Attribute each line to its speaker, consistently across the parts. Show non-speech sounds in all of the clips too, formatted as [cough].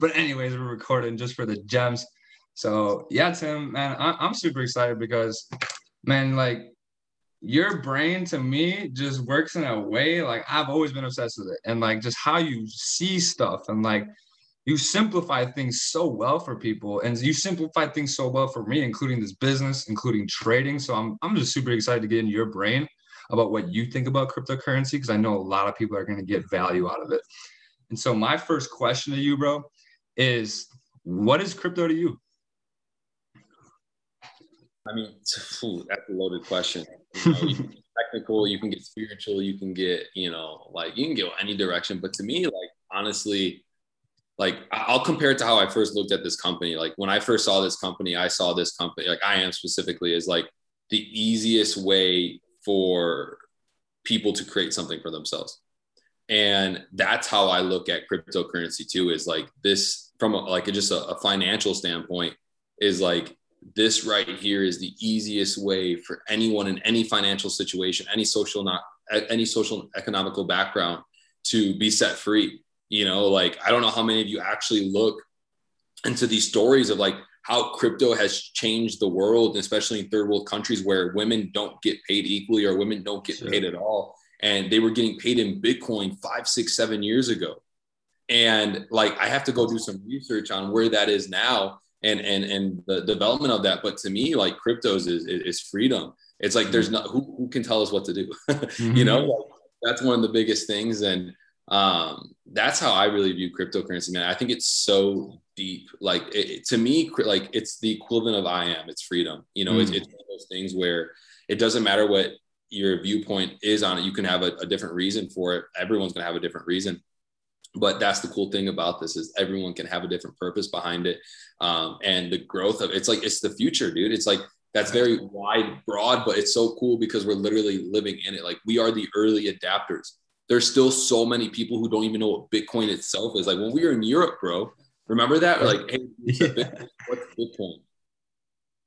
Speaker 1: But anyways, we're recording just for the gems. So yeah, Tim, man, I- I'm super excited because, man, like your brain to me just works in a way like I've always been obsessed with it, and like just how you see stuff and like you simplify things so well for people and you simplify things so well for me including this business including trading so i'm, I'm just super excited to get in your brain about what you think about cryptocurrency because i know a lot of people are going to get value out of it and so my first question to you bro is what is crypto to you
Speaker 2: i mean that's a loaded question you know, you [laughs] technical you can get spiritual you can get you know like you can go any direction but to me like honestly like I'll compare it to how I first looked at this company. Like when I first saw this company, I saw this company, like I am specifically, is like the easiest way for people to create something for themselves. And that's how I look at cryptocurrency too, is like this from a, like a, just a, a financial standpoint is like this right here is the easiest way for anyone in any financial situation, any social not any social economical background to be set free. You know like i don't know how many of you actually look into these stories of like how crypto has changed the world especially in third world countries where women don't get paid equally or women don't get sure. paid at all. And they were getting paid in bitcoin five six seven years ago and like i have to go do some research on where that is now and and and the development of that but to me like cryptos is is, freedom it's like there's not who, who can tell us what to do [laughs] mm-hmm. you know that's one of the biggest things and um, that's how I really view cryptocurrency, man. I think it's so deep. Like it, to me, like it's the equivalent of I am. It's freedom. You know, mm. it's, it's one of those things where it doesn't matter what your viewpoint is on it. You can have a, a different reason for it. Everyone's going to have a different reason. But that's the cool thing about this is everyone can have a different purpose behind it. Um, and the growth of it's like it's the future, dude. It's like that's very wide, broad, but it's so cool because we're literally living in it. Like we are the early adapters there's still so many people who don't even know what Bitcoin itself is. Like when we were in Europe, bro, remember that? We're like, hey, [laughs] Bitcoin? what's Bitcoin?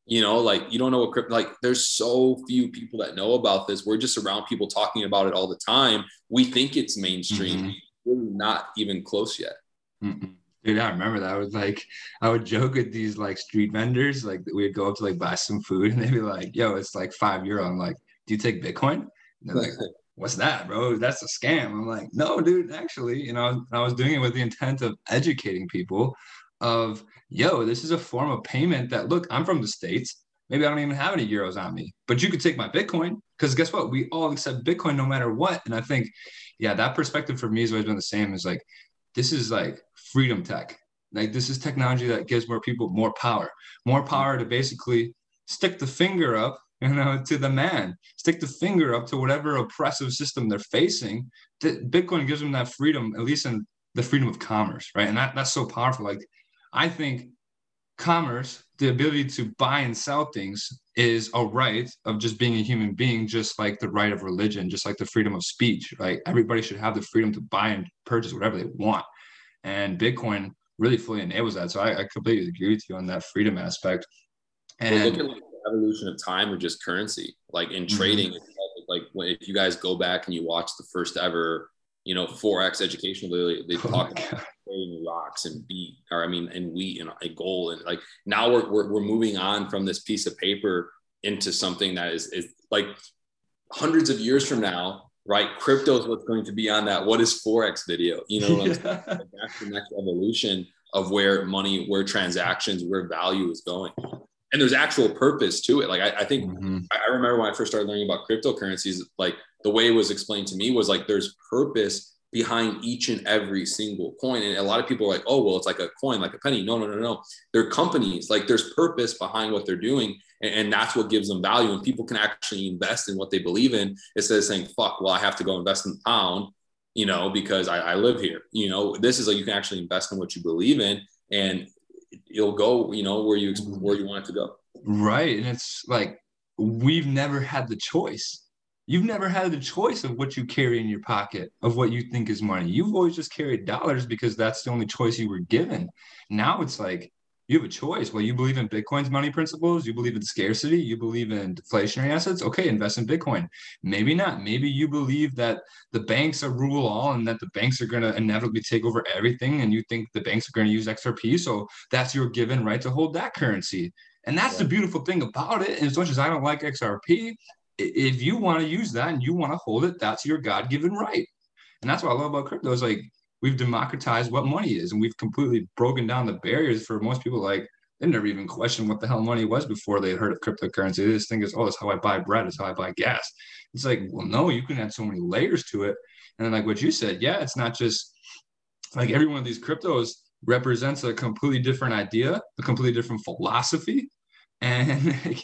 Speaker 2: You know, like you don't know what crypto. Like there's so few people that know about this. We're just around people talking about it all the time. We think it's mainstream. Mm-hmm. Really not even close yet.
Speaker 1: mm Dude, I remember that. I was like, I would joke with these like street vendors. Like we'd go up to like buy some food, and they'd be like, "Yo, it's like five euro." I'm like, "Do you take Bitcoin?" And they're like, [laughs] what's that, bro? That's a scam. I'm like, no, dude, actually, you know, I was doing it with the intent of educating people of, yo, this is a form of payment that, look, I'm from the States. Maybe I don't even have any euros on me, but you could take my Bitcoin because guess what? We all accept Bitcoin no matter what. And I think, yeah, that perspective for me has always been the same. Is like, this is like freedom tech. Like, this is technology that gives more people more power, more power to basically stick the finger up you know, to the man, stick the finger up to whatever oppressive system they're facing. Bitcoin gives them that freedom, at least in the freedom of commerce, right? And that, that's so powerful. Like, I think commerce, the ability to buy and sell things, is a right of just being a human being, just like the right of religion, just like the freedom of speech, Like Everybody should have the freedom to buy and purchase whatever they want. And Bitcoin really fully enables that. So I, I completely agree with you on that freedom aspect.
Speaker 2: And well, evolution of time or just currency. Like in mm-hmm. trading, mm-hmm. like when, if you guys go back and you watch the first ever, you know, forex education, they, they [laughs] oh talk about trading rocks and beat, or I mean, and wheat and, a gold, and like now we're, we're we're moving on from this piece of paper into something that is is like hundreds of years from now. Right, crypto is what's going to be on that. What is forex video? You know, [laughs] yeah. that's the next evolution of where money, where transactions, where value is going and there's actual purpose to it. Like I, I think mm-hmm. I remember when I first started learning about cryptocurrencies, like the way it was explained to me was like there's purpose behind each and every single coin. And a lot of people are like, oh, well, it's like a coin, like a penny. No, no, no, no. They're companies. Like there's purpose behind what they're doing. And, and that's what gives them value. And people can actually invest in what they believe in instead of saying, fuck, well, I have to go invest in pound, you know, because I, I live here. You know, this is like you can actually invest in what you believe in. And you'll go, you know, where you where you want it to go.
Speaker 1: Right, and it's like we've never had the choice. You've never had the choice of what you carry in your pocket, of what you think is money. You've always just carried dollars because that's the only choice you were given. Now it's like you have a choice. Well, you believe in Bitcoin's money principles, you believe in scarcity, you believe in deflationary assets. Okay, invest in Bitcoin. Maybe not. Maybe you believe that the banks are rule all and that the banks are going to inevitably take over everything, and you think the banks are going to use XRP. So that's your given right to hold that currency. And that's yeah. the beautiful thing about it. And as much as I don't like XRP, if you want to use that and you want to hold it, that's your God given right. And that's what I love about crypto is like we've democratized what money is and we've completely broken down the barriers for most people like they never even questioned what the hell money was before they heard of cryptocurrency. They just think it's oh, it's how I buy bread, it's how I buy gas. It's like, well, no, you can add so many layers to it. And like what you said, yeah, it's not just like every one of these cryptos represents a completely different idea, a completely different philosophy. [laughs] And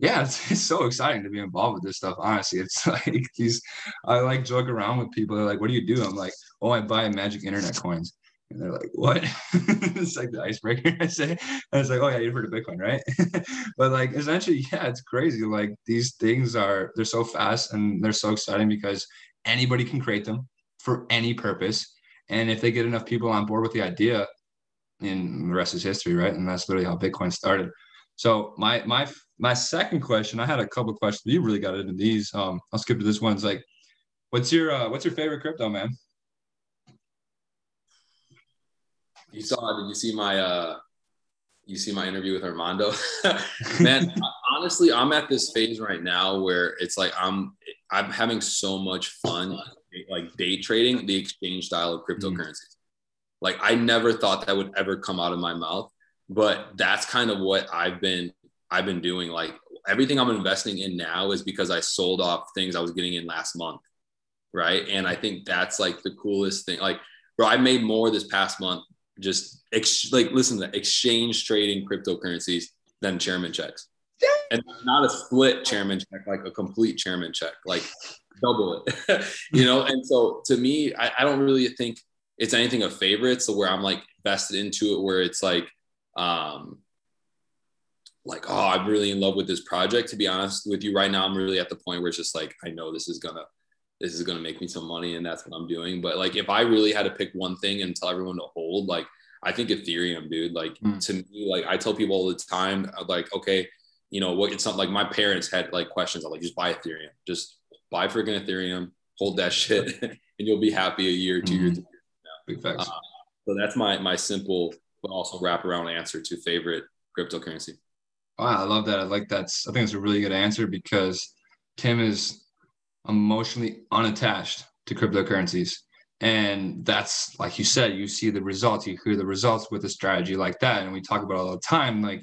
Speaker 1: yeah, it's, [laughs] it's so exciting to be involved with this stuff. Honestly, it's [laughs] like these. I like joke around with people. They're like, "What do you do?" I'm like, "Oh, I buy magic internet coins." And they're like, "What?" [laughs] it's like the icebreaker. I say, and it's like, "Oh yeah, you've heard of Bitcoin, right?" but like, essentially, yeah, it's crazy. Like these things are they're so fast and they're so exciting because anybody can create them for any purpose, and if they get enough people on board with the idea, and the rest is history, right? And that's literally how Bitcoin started. So my my my second question, I had a couple questions. You really got into these. Um, I'll skip to this one. It's like, what's your uh, what's your favorite crypto, man?
Speaker 2: You saw? Did you see my uh, you see my interview with Armando? [laughs] man, [laughs] honestly, I'm at this phase right now where it's like I'm I'm having so much fun, like day trading the exchange style of cryptocurrencies. Mm-hmm. Like I never thought that would ever come out of my mouth, but that's kind of what I've been I've been doing like everything I'm investing in now is because I sold off things I was getting in last month. Right. And I think that's like the coolest thing. Like, bro, I made more this past month just ex- like listen to exchange trading cryptocurrencies than chairman checks. And not a split chairman check, like a complete chairman check, like double it. [laughs] you know, and so to me, I, I don't really think it's anything of favorites so where I'm like vested into it where it's like um like, oh, I'm really in love with this project. To be honest with you, right now, I'm really at the point where it's just like, I know this is gonna, this is gonna make me some money, and that's what I'm doing. But like, if I really had to pick one thing and tell everyone to hold, like, I think Ethereum, dude. Like mm. to me, like I tell people all the time, like, okay, you know, what it's not like my parents had like questions. I'm like, just buy Ethereum, just buy freaking Ethereum, hold that shit, [laughs] and you'll be happy a year, 2 mm-hmm. years.
Speaker 1: Big facts. Uh,
Speaker 2: so that's my my simple but also wrap around answer to favorite cryptocurrency.
Speaker 1: Wow, I love that. I like that. I think it's a really good answer because Tim is emotionally unattached to cryptocurrencies. And that's like you said, you see the results, you hear the results with a strategy like that. And we talk about all the time, like,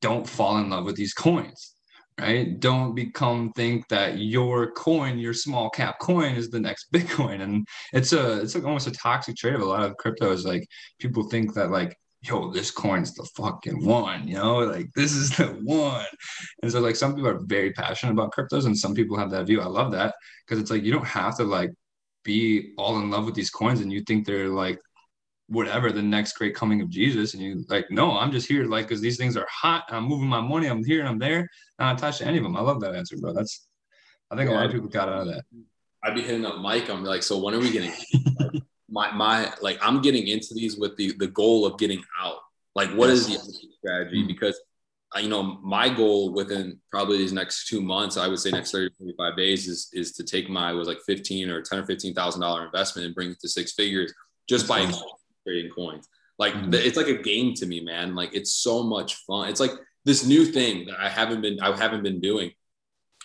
Speaker 1: don't fall in love with these coins, right? Don't become think that your coin, your small cap coin is the next [laughs] Bitcoin. And it's a it's like almost a toxic trade of a lot of crypto is like people think that like yo, this coin's the fucking one, you know, like this is the one. And so like some people are very passionate about cryptos and some people have that view. I love that because it's like you don't have to like be all in love with these coins and you think they're like whatever the next great coming of Jesus. And you like, no, I'm just here like because these things are hot. I'm moving my money, I'm here and I'm there. I'm not attached to any of them. I love that answer, bro. That's I think yeah, a lot of people got out of that.
Speaker 2: I'd be hitting up Mike. I'm like, so when are we getting [laughs] my my like I'm getting into these with the the goal of getting out. Like, what is the strategy? Mm-hmm. Because you know, my goal within probably these next two months, I would say next 30, 45 days is is to take my was like 15 or 10 or 15 thousand dollar investment and bring it to six figures just by trading coins. Like mm-hmm. it's like a game to me, man. Like it's so much fun. It's like this new thing that I haven't been I haven't been doing.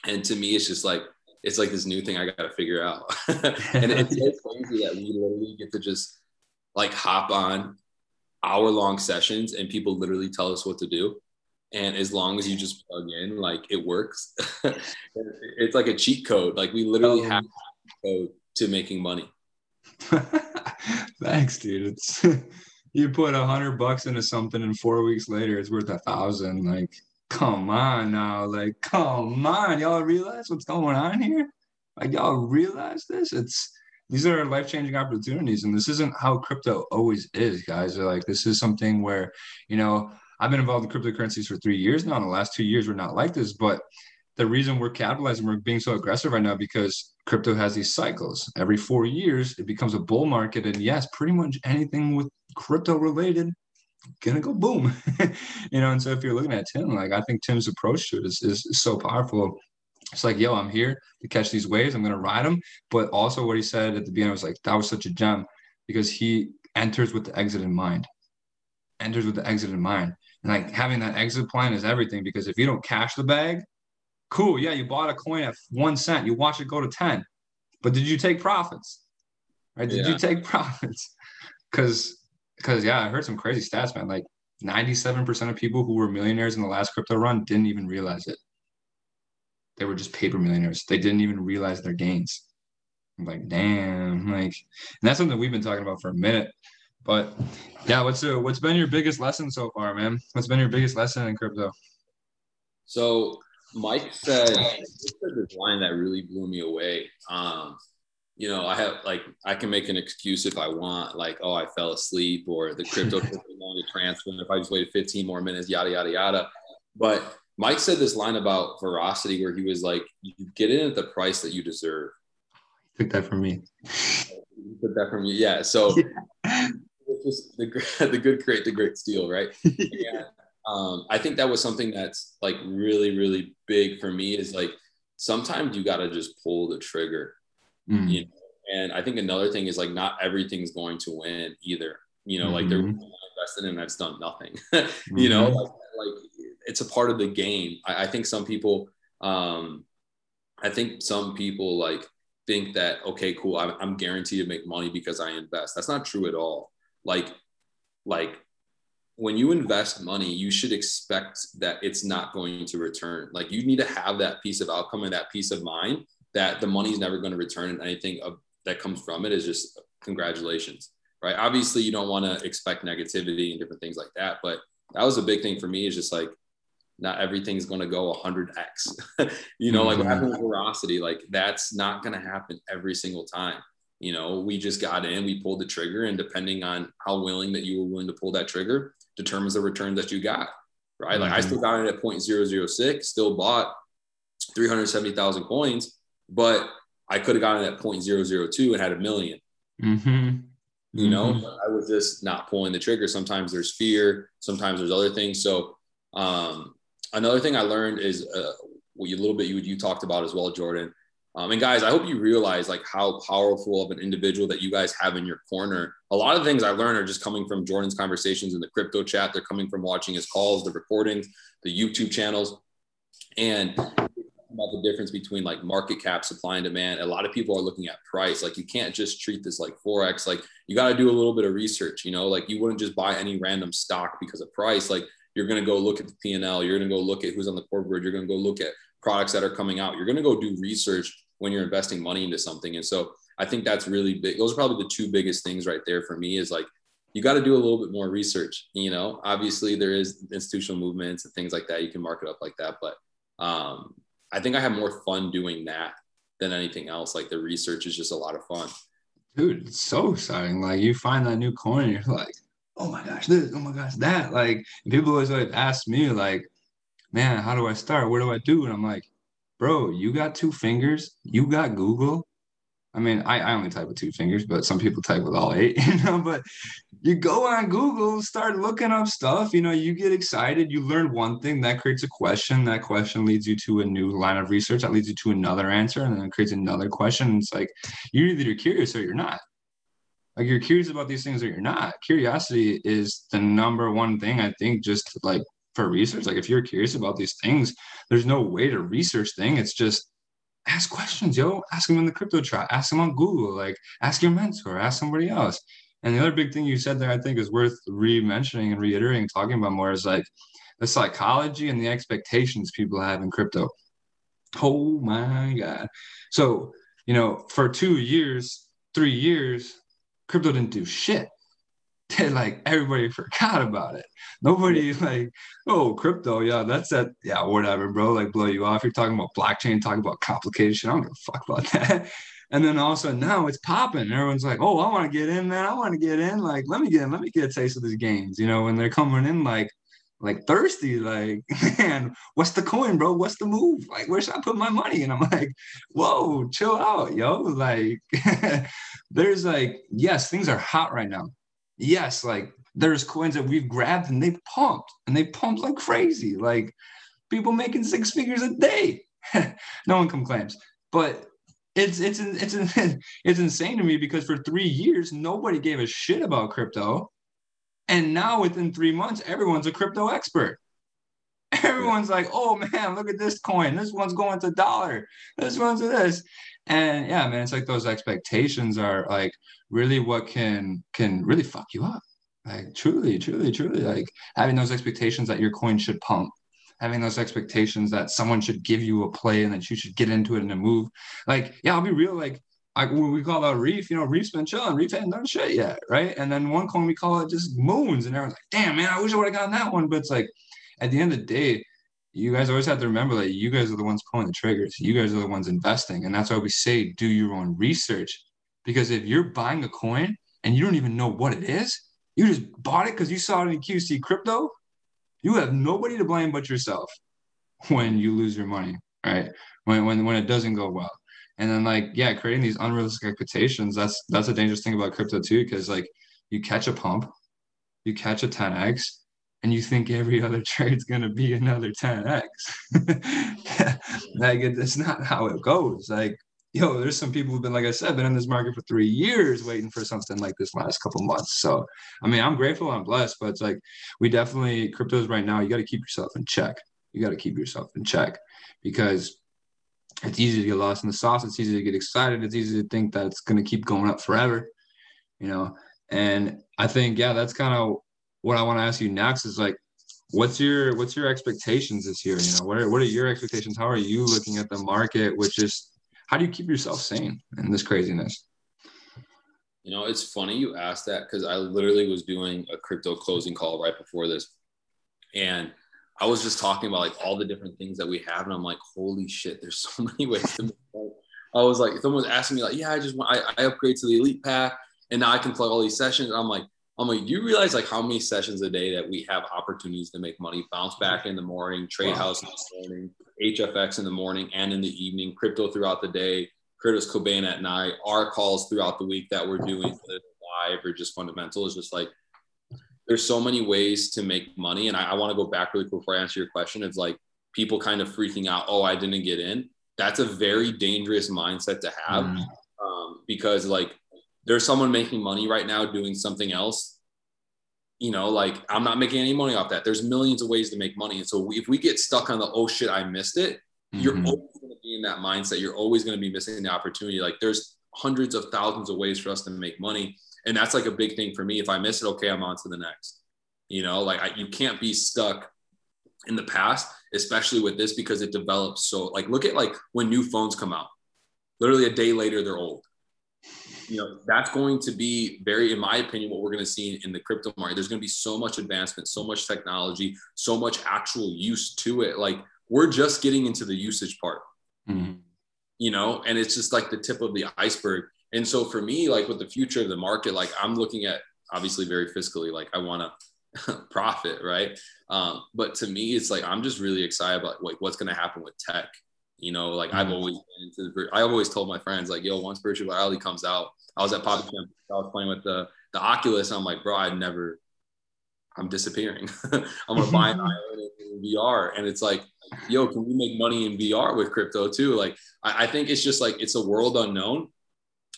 Speaker 2: And to me, it's just like it's like this new thing I got to figure out. [laughs] [laughs] and it's so crazy that we literally get to just like hop on hour long sessions and people literally tell us what to do. And as long as you just plug in, like it works. [laughs] it's like a cheat code. Like we literally oh. have code to making money.
Speaker 1: Thanks, dude. It's you put a hundred bucks into something and four weeks later it's worth a thousand. Like come on now, like come on, y'all realize what's going on here? Like y'all realize this? It's these are life changing opportunities, and this isn't how crypto always is, guys. Are like this is something where you know I've been involved in cryptocurrencies for three years now. In the last two years, we're not like this, but the reason we're capitalizing, we're being so aggressive right now because crypto has these cycles. Every four years, it becomes a bull market, and yes, pretty much anything with crypto related gonna go boom. [laughs] you know, and so if you're looking at Tim, like I think Tim's approach to it is, is, so powerful. It's like, yo, I'm here to catch these waves. I'm gonna ride them. But also what he said at the beginning was like that was such a gem because he enters with the exit in mind. Enters with the exit in mind. And like having that exit plan is everything because if you don't cash the bag, cool. Yeah, you bought a coin at one cent. You watch it go to 10. But did you take profits? Right? Did yeah. you take [laughs] profits? Because because yeah, I heard some crazy stats, man. Like 97% of people who were millionaires in the last crypto run didn't even realize it. They were just paper millionaires. They didn't even realize their gains. I'm like, damn, like, and that's something we've been talking about for a minute. But yeah, what's uh, what's been your biggest lesson so far, man? What's been your biggest lesson in crypto?
Speaker 2: So Mike said, said this line that really blew me away. Um, you know, I have like I can make an excuse if I want, like, oh, I fell asleep or the crypto [laughs] took long to transfer. If I just waited 15 more minutes, yada yada yada. But Mike said this line about Verasity where he was like, you get in at the price that you deserve.
Speaker 1: Took that from me.
Speaker 2: Took that from you. Yeah. So [laughs] yeah. just the, [laughs] the good create the great steal, right? yeah. Um, I think that was something that's like really, really big for me is like sometimes you got to just pull the trigger. Mm. You know? And I think another thing is like not everything's going to win either. You know, mm-hmm. like they're mm-hmm. invested in that's done nothing. [laughs] You know, mm-hmm. like, like, it's a part of the game. I, I think some people, um, I think some people like think that okay, cool, I'm, I'm guaranteed to make money because I invest. That's not true at all. Like, like when you invest money, you should expect that it's not going to return. Like you need to have that piece of outcome and that peace of mind that the money is never going to return and anything of, that comes from it is just congratulations, right? Obviously, you don't want to expect negativity and different things like that, but that was a big thing for me. Is just like not everything's going to go 100x. [laughs] you know, mm-hmm. like what happened with Verasity, like that's not going to happen every single time. You know, we just got in, we pulled the trigger, and depending on how willing that you were willing to pull that trigger, determines the return that you got. Right. Mm-hmm. Like I mm-hmm. still got it at 0.006, still bought 370,000 coins, but I could have gotten at 0.002 and had a 1000000 mm-hmm. You know, mm-hmm. I was just not pulling the trigger. Sometimes there's fear, sometimes there's other things. So, um, another thing I learned is uh, what you, a little bit you, you talked about as well, Jordan. Um, and guys, I hope you realize like how powerful of an individual that you guys have in your corner. A lot of things I learned are just coming from Jordan's conversations in the crypto chat. They're coming from watching his calls, the recordings, the YouTube channels, and about the difference between like market cap, supply and demand. A lot of people are looking at price. Like you can't just treat this like forex. Like you got to do a little bit of research. You know, like you wouldn't just buy any random stock because of price. Like you're going to go look at the P and L. You're going to go look at who's on the core board. You're going to go look at products that are coming out. You're going to go do research when you're investing money into something. And so I think that's really big. Those are probably the two biggest things right there for me is like, you got to do a little bit more research. You know, obviously there is institutional movements and things like that. You can mark it up like that, but um, I think I have more fun doing that than anything else. Like the research is just a lot of fun.
Speaker 1: Dude, it's so exciting. Like you find that new coin, you're like, oh my gosh, this, oh my gosh, that. Like people always like ask me, like, man, how do I start? What do I do? And I'm like, bro, you got two fingers, you got Google. I mean, I, I only type with two fingers, but some people type with all eight, [laughs] you know. But you go on Google, start looking up stuff, you know, you get excited, you learn one thing, that creates a question. That question leads you to a new line of research, that leads you to another answer, and then it creates another question. It's like you either you're curious or you're not. Like you're curious about these things or you're not. Curiosity is the number one thing I think just like for research. Like if you're curious about these things, there's no way to research thing. It's just ask questions, yo. Ask them in the crypto chat. Ask them on Google. Like ask your mentor. Ask somebody else. And the other big thing you said there, I think, is worth re-mentioning and reiterating, talking about more is like the psychology and the expectations people have in crypto. Oh my God. So, you know, for two years, three years, crypto didn't do shit. [laughs] like everybody forgot about it. Nobody like, oh, crypto, yeah, that's that, yeah, whatever, bro. Like blow you off. You're talking about blockchain, talking about complication. I don't give a fuck about [laughs] that. And then all of a sudden now it's popping. Everyone's like, oh, I want to get in, man. I want to get in. Like, let me get in, let me get a taste of these games. You know, when they're coming in like like thirsty, like, [laughs] man, what's the coin, bro? What's the move? Like, where should I put my money? And I'm [laughs] like, whoa, chill out, yo. Like, [laughs] there's like, yes, things are hot right now yes, like there's coins that we've grabbed and they pumped and they pumped like crazy. Like people making six figures a day. no one complains, but it's it's it's [laughs] it's insane to me because for three years nobody gave a shit about crypto, and now within three months everyone's a crypto expert. [laughs] Everyone's like, oh man, look at this coin. This one's going to dollar. This one's to this. And yeah, man, it's like those expectations are like really what can can really fuck you up. Like truly, truly, truly, like having those expectations that your coin should pump, having those expectations that someone should give you a play and that you should get into it in a move. Like, yeah, I'll be real. Like, I, we call that Reef, you know, Reef's been chilling. Reef hadn't done shit yet, right? And then one coin we call it just moons, and everyone's like, damn, man, I wish I would have gotten that one. But it's like, at the end of the day, you guys always have to remember that you guys are the ones pulling the triggers. You guys are the ones investing. And that's why we say do your own research. Because if you're buying a coin and you don't even know what it is, you just bought it because you saw it in QC crypto, you have nobody to blame but yourself when you lose your money, right? When when when it doesn't go well. And then like, yeah, creating these unrealistic expectations, that's that's a dangerous thing about crypto too, because like you catch a pump, you catch a 10x, and you think every other [laughs] trade's going to be another 10x. [laughs] like it, it's not how it goes. Like, yo, there's some people who've been, like I said, been in this market for three years waiting for something like this last couple months. So, I mean, I'm grateful, I'm blessed, but it's like we definitely cryptos right now. You got to keep yourself in check. You got to keep yourself in check because it's easy to get lost in the sauce. It's easy to get excited. It's easy to think that it's going to keep going up forever, you know. And I think, yeah, that's kind of what I want to ask you next is like, what's your what's your expectations this year? You know, what are what are your expectations? How are you looking at the market? Which is how do you keep yourself sane in this craziness?
Speaker 2: You know, it's funny you asked that because I literally was doing a crypto closing call right before this, and I was just talking about like all the different things that we have, and I'm like, holy shit, there's so [laughs] many ways to. I was like, someone was asking me like, yeah, I just want I, I upgrade to the elite pack, and now I can plug all these sessions. And I'm like, I'm like, you realize like how many sessions a day that we have opportunities to make money? Bounce back in the morning, trade wow. house in the morning, HFX in the morning and in the evening, crypto throughout the day, Curtis Cobain at night, our calls throughout the week that we're doing [laughs] live or just fundamental is just like there's so many ways to make money. And I, I want to go back really quick before I answer your question. It's like people kind of freaking out, oh, I didn't get in. That's a very dangerous mindset to have mm. um, because like there's someone making money right now doing something else you know like i'm not making any money off that. There's millions of ways to make money. And so if we get stuck on the oh shit i missed it mm-hmm. you're always going to be in that mindset. You're always going to be missing the opportunity. Like there's hundreds of thousands of ways for us to make money. And that's like a big thing for me. If i miss it okay i'm on to the next. You know like I, you can't be stuck in the past especially with this because it develops so like look at like when new phones come out. Literally a day later they're old you know that's going to be very in my opinion what we're going to see in the crypto market. There's going to be so much advancement so much technology so much actual use to it. Like we're just getting into the usage part. Mm-hmm. you know and it's just like the tip of the iceberg. And so for me like with the future of the market like i'm looking at obviously very fiscally like i want to [laughs] profit right? Um, but to me it's like i'm just really excited about like what's going to happen with tech you know, like. I've always been into the, I've always told my friends, like, yo, once virtual reality comes out, I was at Poppy Camp, I was playing with the the Oculus, and I'm like, bro, I'd never, I'm disappearing. [laughs] I'm gonna buy an [laughs] island in VR, and it's like, yo, can we make money in VR with crypto too? Like, I, I think it's just like it's a world unknown,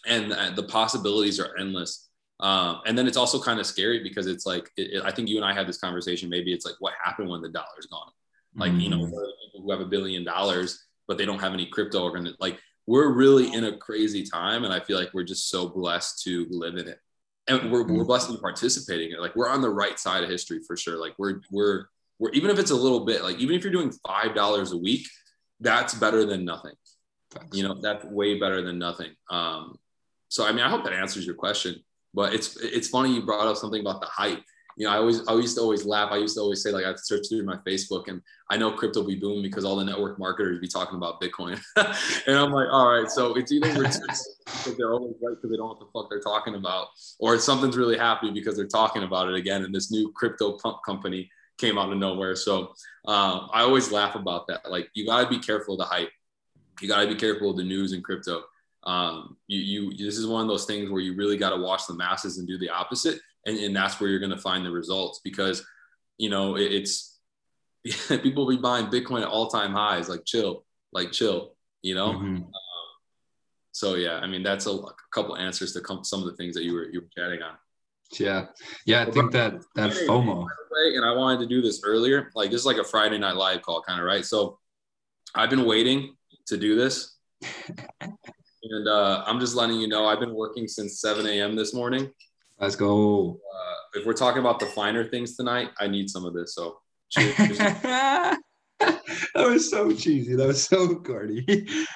Speaker 2: and the possibilities are endless. Um, and then it's also kind of scary because it's like it, it, I think you and I had this conversation. Maybe it's like what happened when the dollar's gone. Like mm-hmm. you know, mm-hmm. people who have a billion dollars but they don't have any crypto or like we're really in a crazy time and i feel like we're just so blessed to live in it. And we're, we're blessed to be participating in it. Like we're on the right side of history for sure. Like we're we're we're even if it's a little bit like even if you're doing five dollars a week that's better than nothing. You know that's way better than nothing. Um so i mean i hope that answers your question but it's it's funny you brought up something about the hype you know, I always, I used to always laugh. I used to always say, like, I search through my Facebook and I know crypto be booming because all the network marketers be talking about Bitcoin. [laughs] and I'm like, all right, so it's either [laughs] because they're always right because they don't know what the fuck they're talking about, or something's really happy because they're talking about it again. And this new crypto pump company came out of nowhere. So um, I always laugh about that. Like, you got to be careful of the hype. You got to be careful of the news and crypto. Um, you, you, this is one of those things where you really got to watch the masses and do the opposite and, and that's where you're going to find the results because you know it, it's [laughs] people be buying bitcoin at all-time highs like chill like chill you know? Mm-hmm. um, so yeah i mean that's a, a couple answers to come, some of the things that you were you were chatting on.
Speaker 1: Yeah. Yeah i think that that fomo.
Speaker 2: and i wanted to do this earlier like this is like a friday night live call kind of right? So i've been waiting to do this. [laughs] And uh, i'm just letting you know i've been working since 7 a.m this morning
Speaker 1: let's go
Speaker 2: uh, if we're talking about the finer things tonight i need some of this so [laughs] cheers.
Speaker 1: that was so cheesy. That was so corny.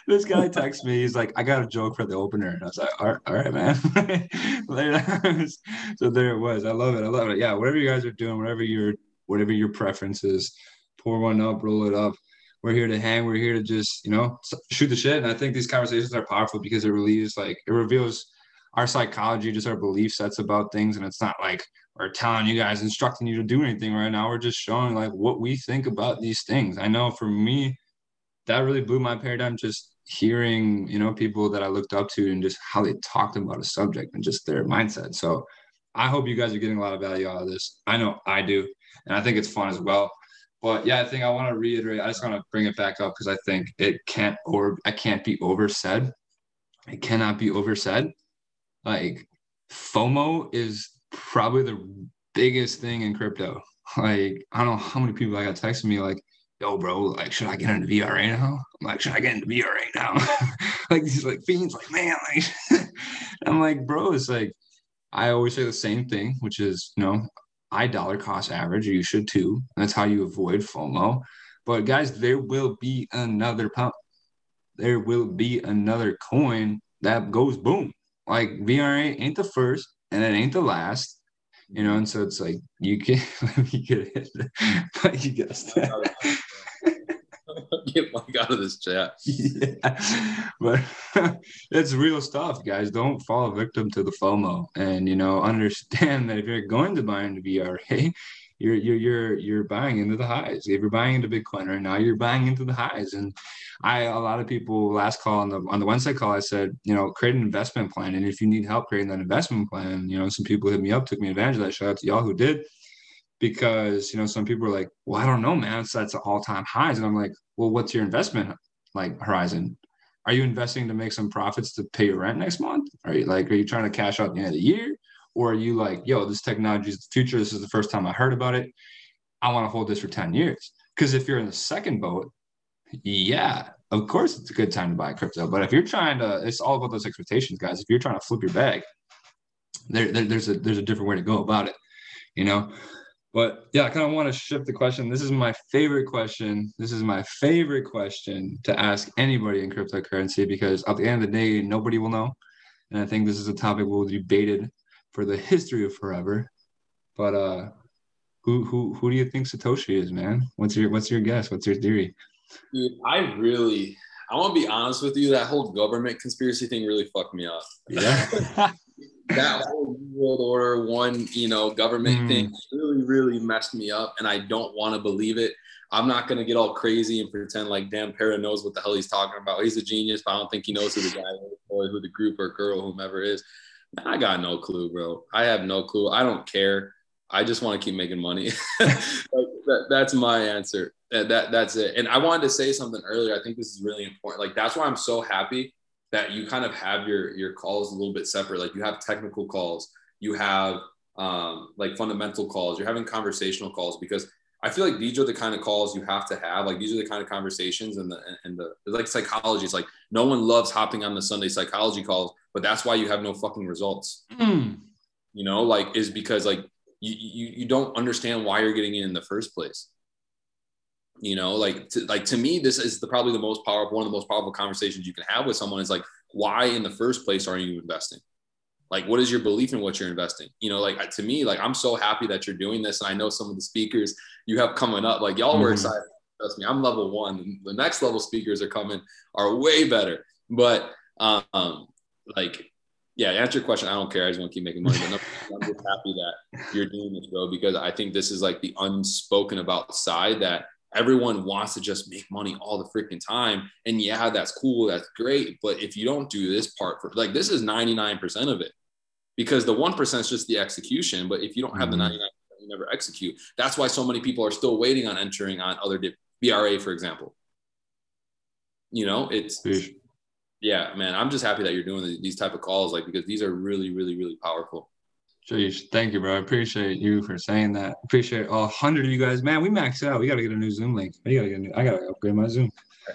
Speaker 1: this guy texts me. He's like, "I got a joke for the opener," and I was like, "All right, all right man." [laughs] so there it was. I love it. I love it. Yeah, whatever you guys are doing, whatever your whatever your preference is, pour one up, roll it up. We're here to hang. We're here to just you know shoot the shit. And I think these conversations are powerful because it relieves like it reveals our psychology, just our belief sets about things, and it's not like we're telling you guys, instructing you to do anything right now. We're just showing like what we think about these things. I know for me, that really blew my paradigm just hearing, you know, people that I looked up to and just how they talked about a subject and just their mindset. So I hope you guys are getting a lot of value out of this. I know I do. And I think it's fun as well. But yeah, I think I want to reiterate, I just want to bring it back up because I think it can't or I can't be oversaid. It cannot be oversaid. Like FOMO is probably the biggest thing in crypto. Like, I don't know how many people I got texting me like, yo, bro, like, should I get into VRA now? I'm like, should I get into VRA now? [laughs] like these like fiends, like, man, like [laughs] I'm like, bro, it's like I always say the same thing, which is, you know, I dollar cost average, you should too. That's how you avoid FOMO. But guys, there will be another pump. There will be another coin that goes boom. Like VRA ain't the first, and it ain't the last, you know. And so it's like you can [laughs] let me get it, [laughs] but you guessed
Speaker 2: Get Mike out of this chat. [laughs]
Speaker 1: Yeah, but it's real stuff, guys. Don't fall victim to the FOMO, and you know, understand that if you're going to buy into VRA, you're you're you're you're buying into the highs. If you're buying into Bitcoin right now, you're buying into the highs. And I a lot of people last call on the on the Wednesday call, I said, you know, create an investment plan. And if you need help creating that investment plan, you know, some people hit me up, took me advantage of that. Shout out to y'all who did. Because you know, some people are like, Well, I don't know, man. So that's all-time highs. And I'm like, Well, what's your investment like horizon? Are you investing to make some profits to pay your rent next month? Are you like, are you trying to cash out the end of the year? Or are you like, yo, this technology is the future. This is the first time I heard about it. I want to hold this for 10 years. Because if you're in the second boat, yeah, of course it's a good time to buy crypto. But if you're trying to, it's all about those expectations, guys. If you're trying to flip your bag, there, there there's a there's a different way to go about it, you know. But yeah, I kind of want to shift the question. This is my favorite question. This is my favorite question to ask anybody in cryptocurrency because at the end of the day, nobody will know. And I think this is a topic we'll be debated for the history of forever. But uh, who who who do you think Satoshi is, man? What's your what's your guess? What's your theory?
Speaker 2: Dude, I really I want to be honest with you. That whole government conspiracy thing really fucked me up.
Speaker 1: Yeah. [laughs]
Speaker 2: that whole world order one, you know, government mm. thing really, really messed me up, and I don't want to believe it. I'm not gonna get all crazy and pretend like Dan Pera knows what the hell he's talking about. He's a genius, but I don't think he knows who the guy is or who the group or girl, whomever is. I got no clue, bro. I have no clue. I don't care. I just want to keep making money. [laughs] [laughs] that, that's my answer. That, that that's it. And I wanted to say something earlier. I think this is really important. Like that's why I'm so happy that you kind of have your your calls a little bit separate. Like you have technical calls, you have um, like fundamental calls, you're having conversational calls because I feel like these are the kind of calls you have to have. Like these are the kind of conversations and the and the like psychology. It's like no one loves hopping on the Sunday psychology calls, but that's why you have no fucking results. Mm. You know, like is because like you, you you don't understand why you're getting in in the first place. You know, like to, like to me, this is the probably the most powerful one of the most powerful conversations you can have with someone is like, why in the first place are you investing? like what is your belief in what you're investing you know like to me like i'm so happy that you're doing this and i know some of the speakers you have coming up like y'all mm-hmm. were excited trust me i'm level one the next level speakers are coming are way better but um like yeah answer your question i don't care i just want to keep making money but i'm just happy that you're doing this bro because i think this is like the unspoken about side that everyone wants to just make money all the freaking time. And yeah, that's cool. That's great. But if you don't do this part for like, this is 99% of it. because the 1% is just the execution. But if you don't have mm-hmm. the 99, you never execute. That's why so many people are still waiting on entering on other VRA, for example. You know, it's yeah, man. I'm just happy that you're doing these type of calls, like because these are really, really, really powerful.
Speaker 1: Jeez, thank you, bro. I appreciate you for saying that. Appreciate all hundred of you guys. Man, we maxed out. We got to get a new Zoom link. I gotta get. New, I gotta upgrade my Zoom.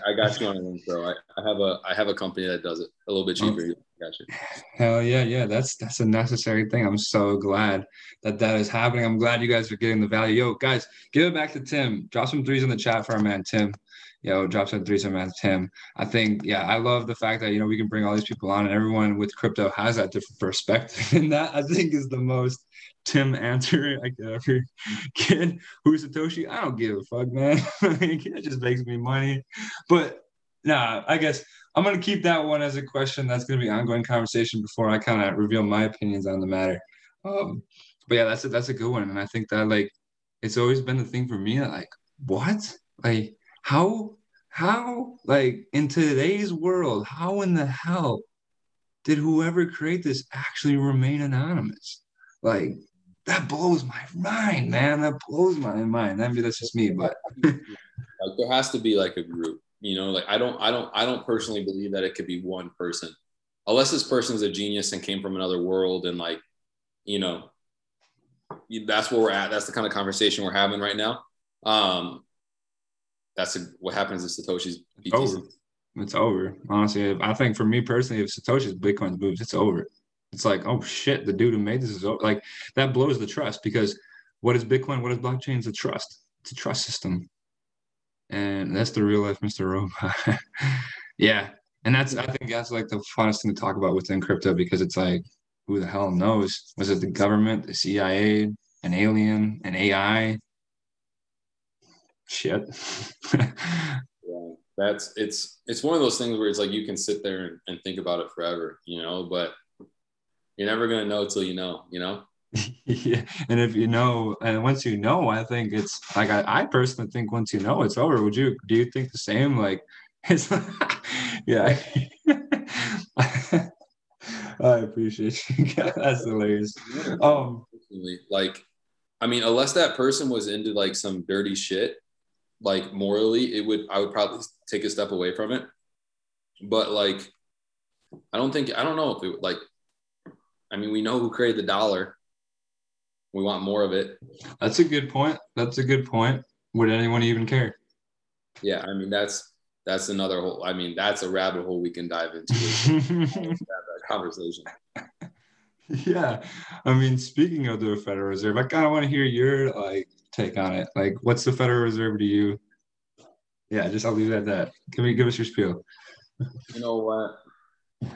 Speaker 2: I got you on a link, bro. I, I have a I have a company that does it a little bit cheaper. Oh. Got you.
Speaker 1: Hell yeah, yeah. That's that's a necessary thing. I'm so glad that that is happening. I'm glad you guys are getting the value. Yo, guys, give it back to Tim. Drop some threes in the chat for our man Tim yo, drop some threes on Tim. I think, yeah, I love the fact that, you know, we can bring all these people on and everyone with crypto has that different perspective. [laughs] And that I think is the most Tim answer I could ever [laughs] get. Who's Satoshi? I don't give a fuck, man. [laughs] it just makes me money. But nah, I guess I'm gonna keep that one as a question that's gonna be ongoing conversation before I kind of reveal my opinions on the matter. Um, but yeah, that's a that's a good one. And I think that like it's always been the thing for me, like, what? Like how how like in today's world how in the hell did whoever create this actually remain anonymous? Like that blows my mind man. That blows my mind. I mean that's just me but [laughs]
Speaker 2: like there has to be like a group you know? Like i don't i don't i don't personally believe that it could be one person. Unless this person's a genius and came from another world and like you know that's where we're at. That's the kind of conversation we're having right now. Um that's a, what happens if Satoshi's BTC.
Speaker 1: It's over. It's over. Honestly, I think for me personally, if Satoshi's Bitcoin moves, it's over. It's like, oh shit, the dude who made this is over. like that blows the trust because what is Bitcoin? What is blockchain? It's a trust. It's a trust system, and that's the real life, Mr. Robot. [laughs] yeah, and that's I think that's like the funnest thing to talk about within crypto because it's like, who the hell knows? Was it the government, the CIA, an alien, an AI? Shit. [laughs]
Speaker 2: yeah, that's it's it's one of those things where it's like you can sit there and, and think about it forever, you know, but you're never gonna know till you know, you know. [laughs]
Speaker 1: yeah, and if you know, and once you know, I think it's like I, I personally think once you know, it's over. Would you? Do you think the same? Like, [laughs] it's yeah. I appreciate you. That's hilarious. Um,
Speaker 2: like, I mean, unless that person was into like some dirty shit, like morally it would i would probably take a step away from it. But like i don't think i don't know if it like i mean we know who created the dollar. We want more of it.
Speaker 1: That's a good point. That's a good point. Would anyone even care?
Speaker 2: Yeah i mean that's that's another whole i mean that's a rabbit hole we can dive into. That [laughs] conversation. [laughs]
Speaker 1: Yeah. I mean speaking of the federal reserve i kind of want to hear your like take on it? Like, what's the Federal Reserve to you? Yeah, just I'll leave it at that. Give me give us your spiel.
Speaker 2: You know what?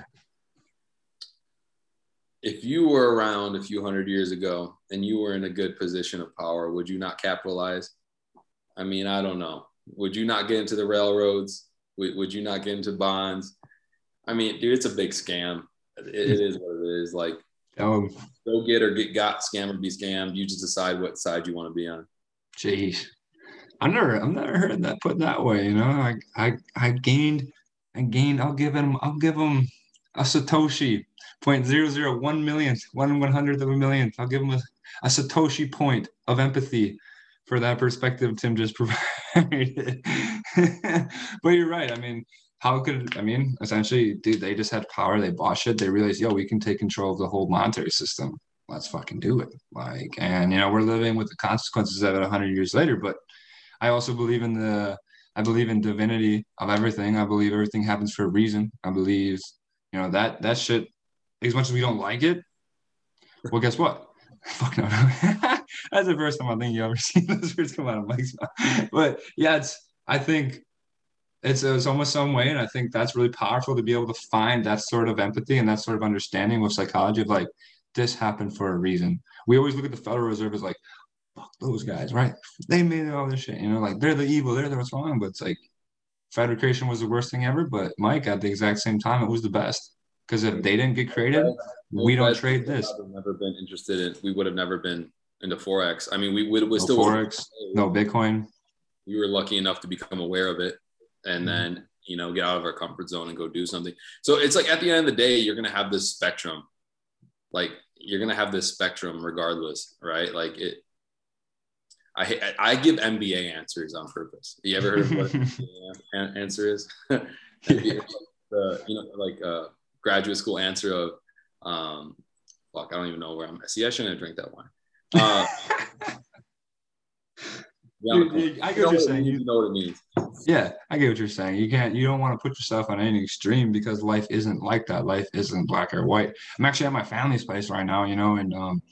Speaker 2: If you were around a few hundred years ago and you were in a good position of power, would you not capitalize? I mean, I don't know. Would you not get into the railroads? Would, would you not get into bonds? I mean, dude, it's a big scam. it, it is what it is. Like, um, go get or get got, scam or be scammed. You just decide what side you want to be on.
Speaker 1: Jeez, I never, I've never heard that put that way. You know, I, I, I gained, I gained. I'll give him, I'll give him a Satoshi point zero zero one millionth, one one hundredth of a millionth. I'll give him a, a Satoshi point of empathy for that perspective Tim just [laughs] provided. [laughs] but you're right. I mean, how could I mean essentially, dude, they just had power, they bought shit, they realized, yo, we can take control of the whole monetary system. Let's fucking do it. Like, and you know, we're living with the consequences of it hundred years later. But I also believe in the I believe in divinity of everything. I believe everything happens for a reason. I believe, you know, that that shit, as much as we don't like it, well, guess what? [laughs] Fuck no. [laughs] That's the first time I think you ever [laughs] seen those words come out of Mike's mouth. But yeah, it's I think it's, it's almost some way and i think that's really powerful to be able to find that sort of empathy and that sort of understanding with psychology of like this happened for a reason. We always look at the federal reserve as like fuck those guys right? They made all this shit you know like they're the evil they're the what's wrong but it's like federation was the worst thing ever but mike at the exact same time it was the best. Because if they didn't get created we don't trade this.
Speaker 2: never been interested in we would have never been into forex. I mean we would we no still
Speaker 1: forex no bitcoin.
Speaker 2: We were lucky enough to become aware of it and mm-hmm. then you know get out of our comfort zone and go do something so it's like at the end of the day you're going to have this spectrum like you're gonna have this spectrum regardless, right? Like it. I I give MBA answers on purpose. You ever heard of what [laughs] an answer is? [laughs] the, you know, like a graduate school answer of, um, fuck, I don't even know where I'm. See, I shouldn't have drank that wine. Uh, [laughs]
Speaker 1: I get what you're saying. You know what it means. Yeah, I get what you're saying. You can't. You don't want to put yourself on any extreme because life isn't like that. Life isn't black or white. I'm actually at my family's place right now, you know, and um,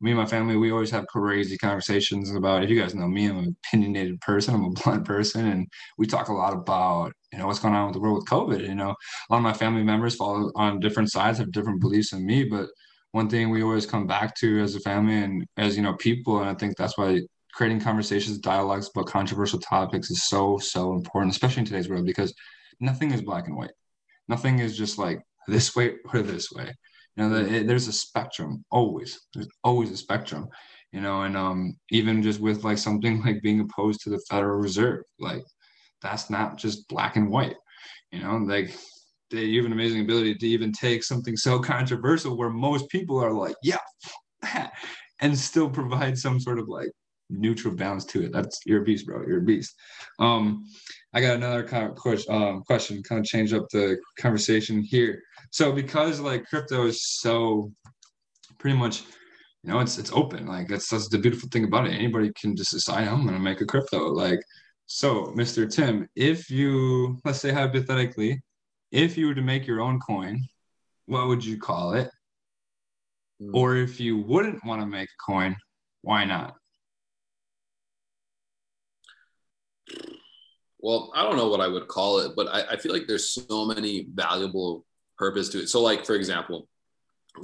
Speaker 1: me and my family, we always have crazy conversations about. If you guys know me, I'm an opinionated person. I'm a blunt person, and we talk a lot about you know what's going on with the world with COVID. You know, a lot of my family members fall on different sides, have different beliefs than me, but one thing we always come back to as a family and as you know people, and I think that's why creating conversations, dialogues about controversial topics is so, so important, especially in today's world, because nothing is black and white. Nothing is just like this way or this way. You know, it, there's a spectrum always. There's always a spectrum. You know, and um, even just with like something [laughs] like being opposed to the Federal Reserve, like that's not just black and white. You know, like they you have an amazing ability to even take something so [laughs] controversial where most people are like, yeah, [laughs] and still provide some sort of like neutral balance to it. That's you're a beast, bro. You're a beast. Um, I got another kind of question, um, question, kind of change up the conversation here. So because like crypto is so pretty much, you know, it's it's open. Like that's that's the beautiful thing about it. Anybody can just decide I'm gonna make a crypto. Like, so Mr. Tim, if you let's say hypothetically, if you were to make your own coin, what would you call it? Mm. Or if you wouldn't want to make a coin, why not?
Speaker 2: Well, I don't know what I would call it, but I, I feel like there's so many valuable purpose to it. So, like for example,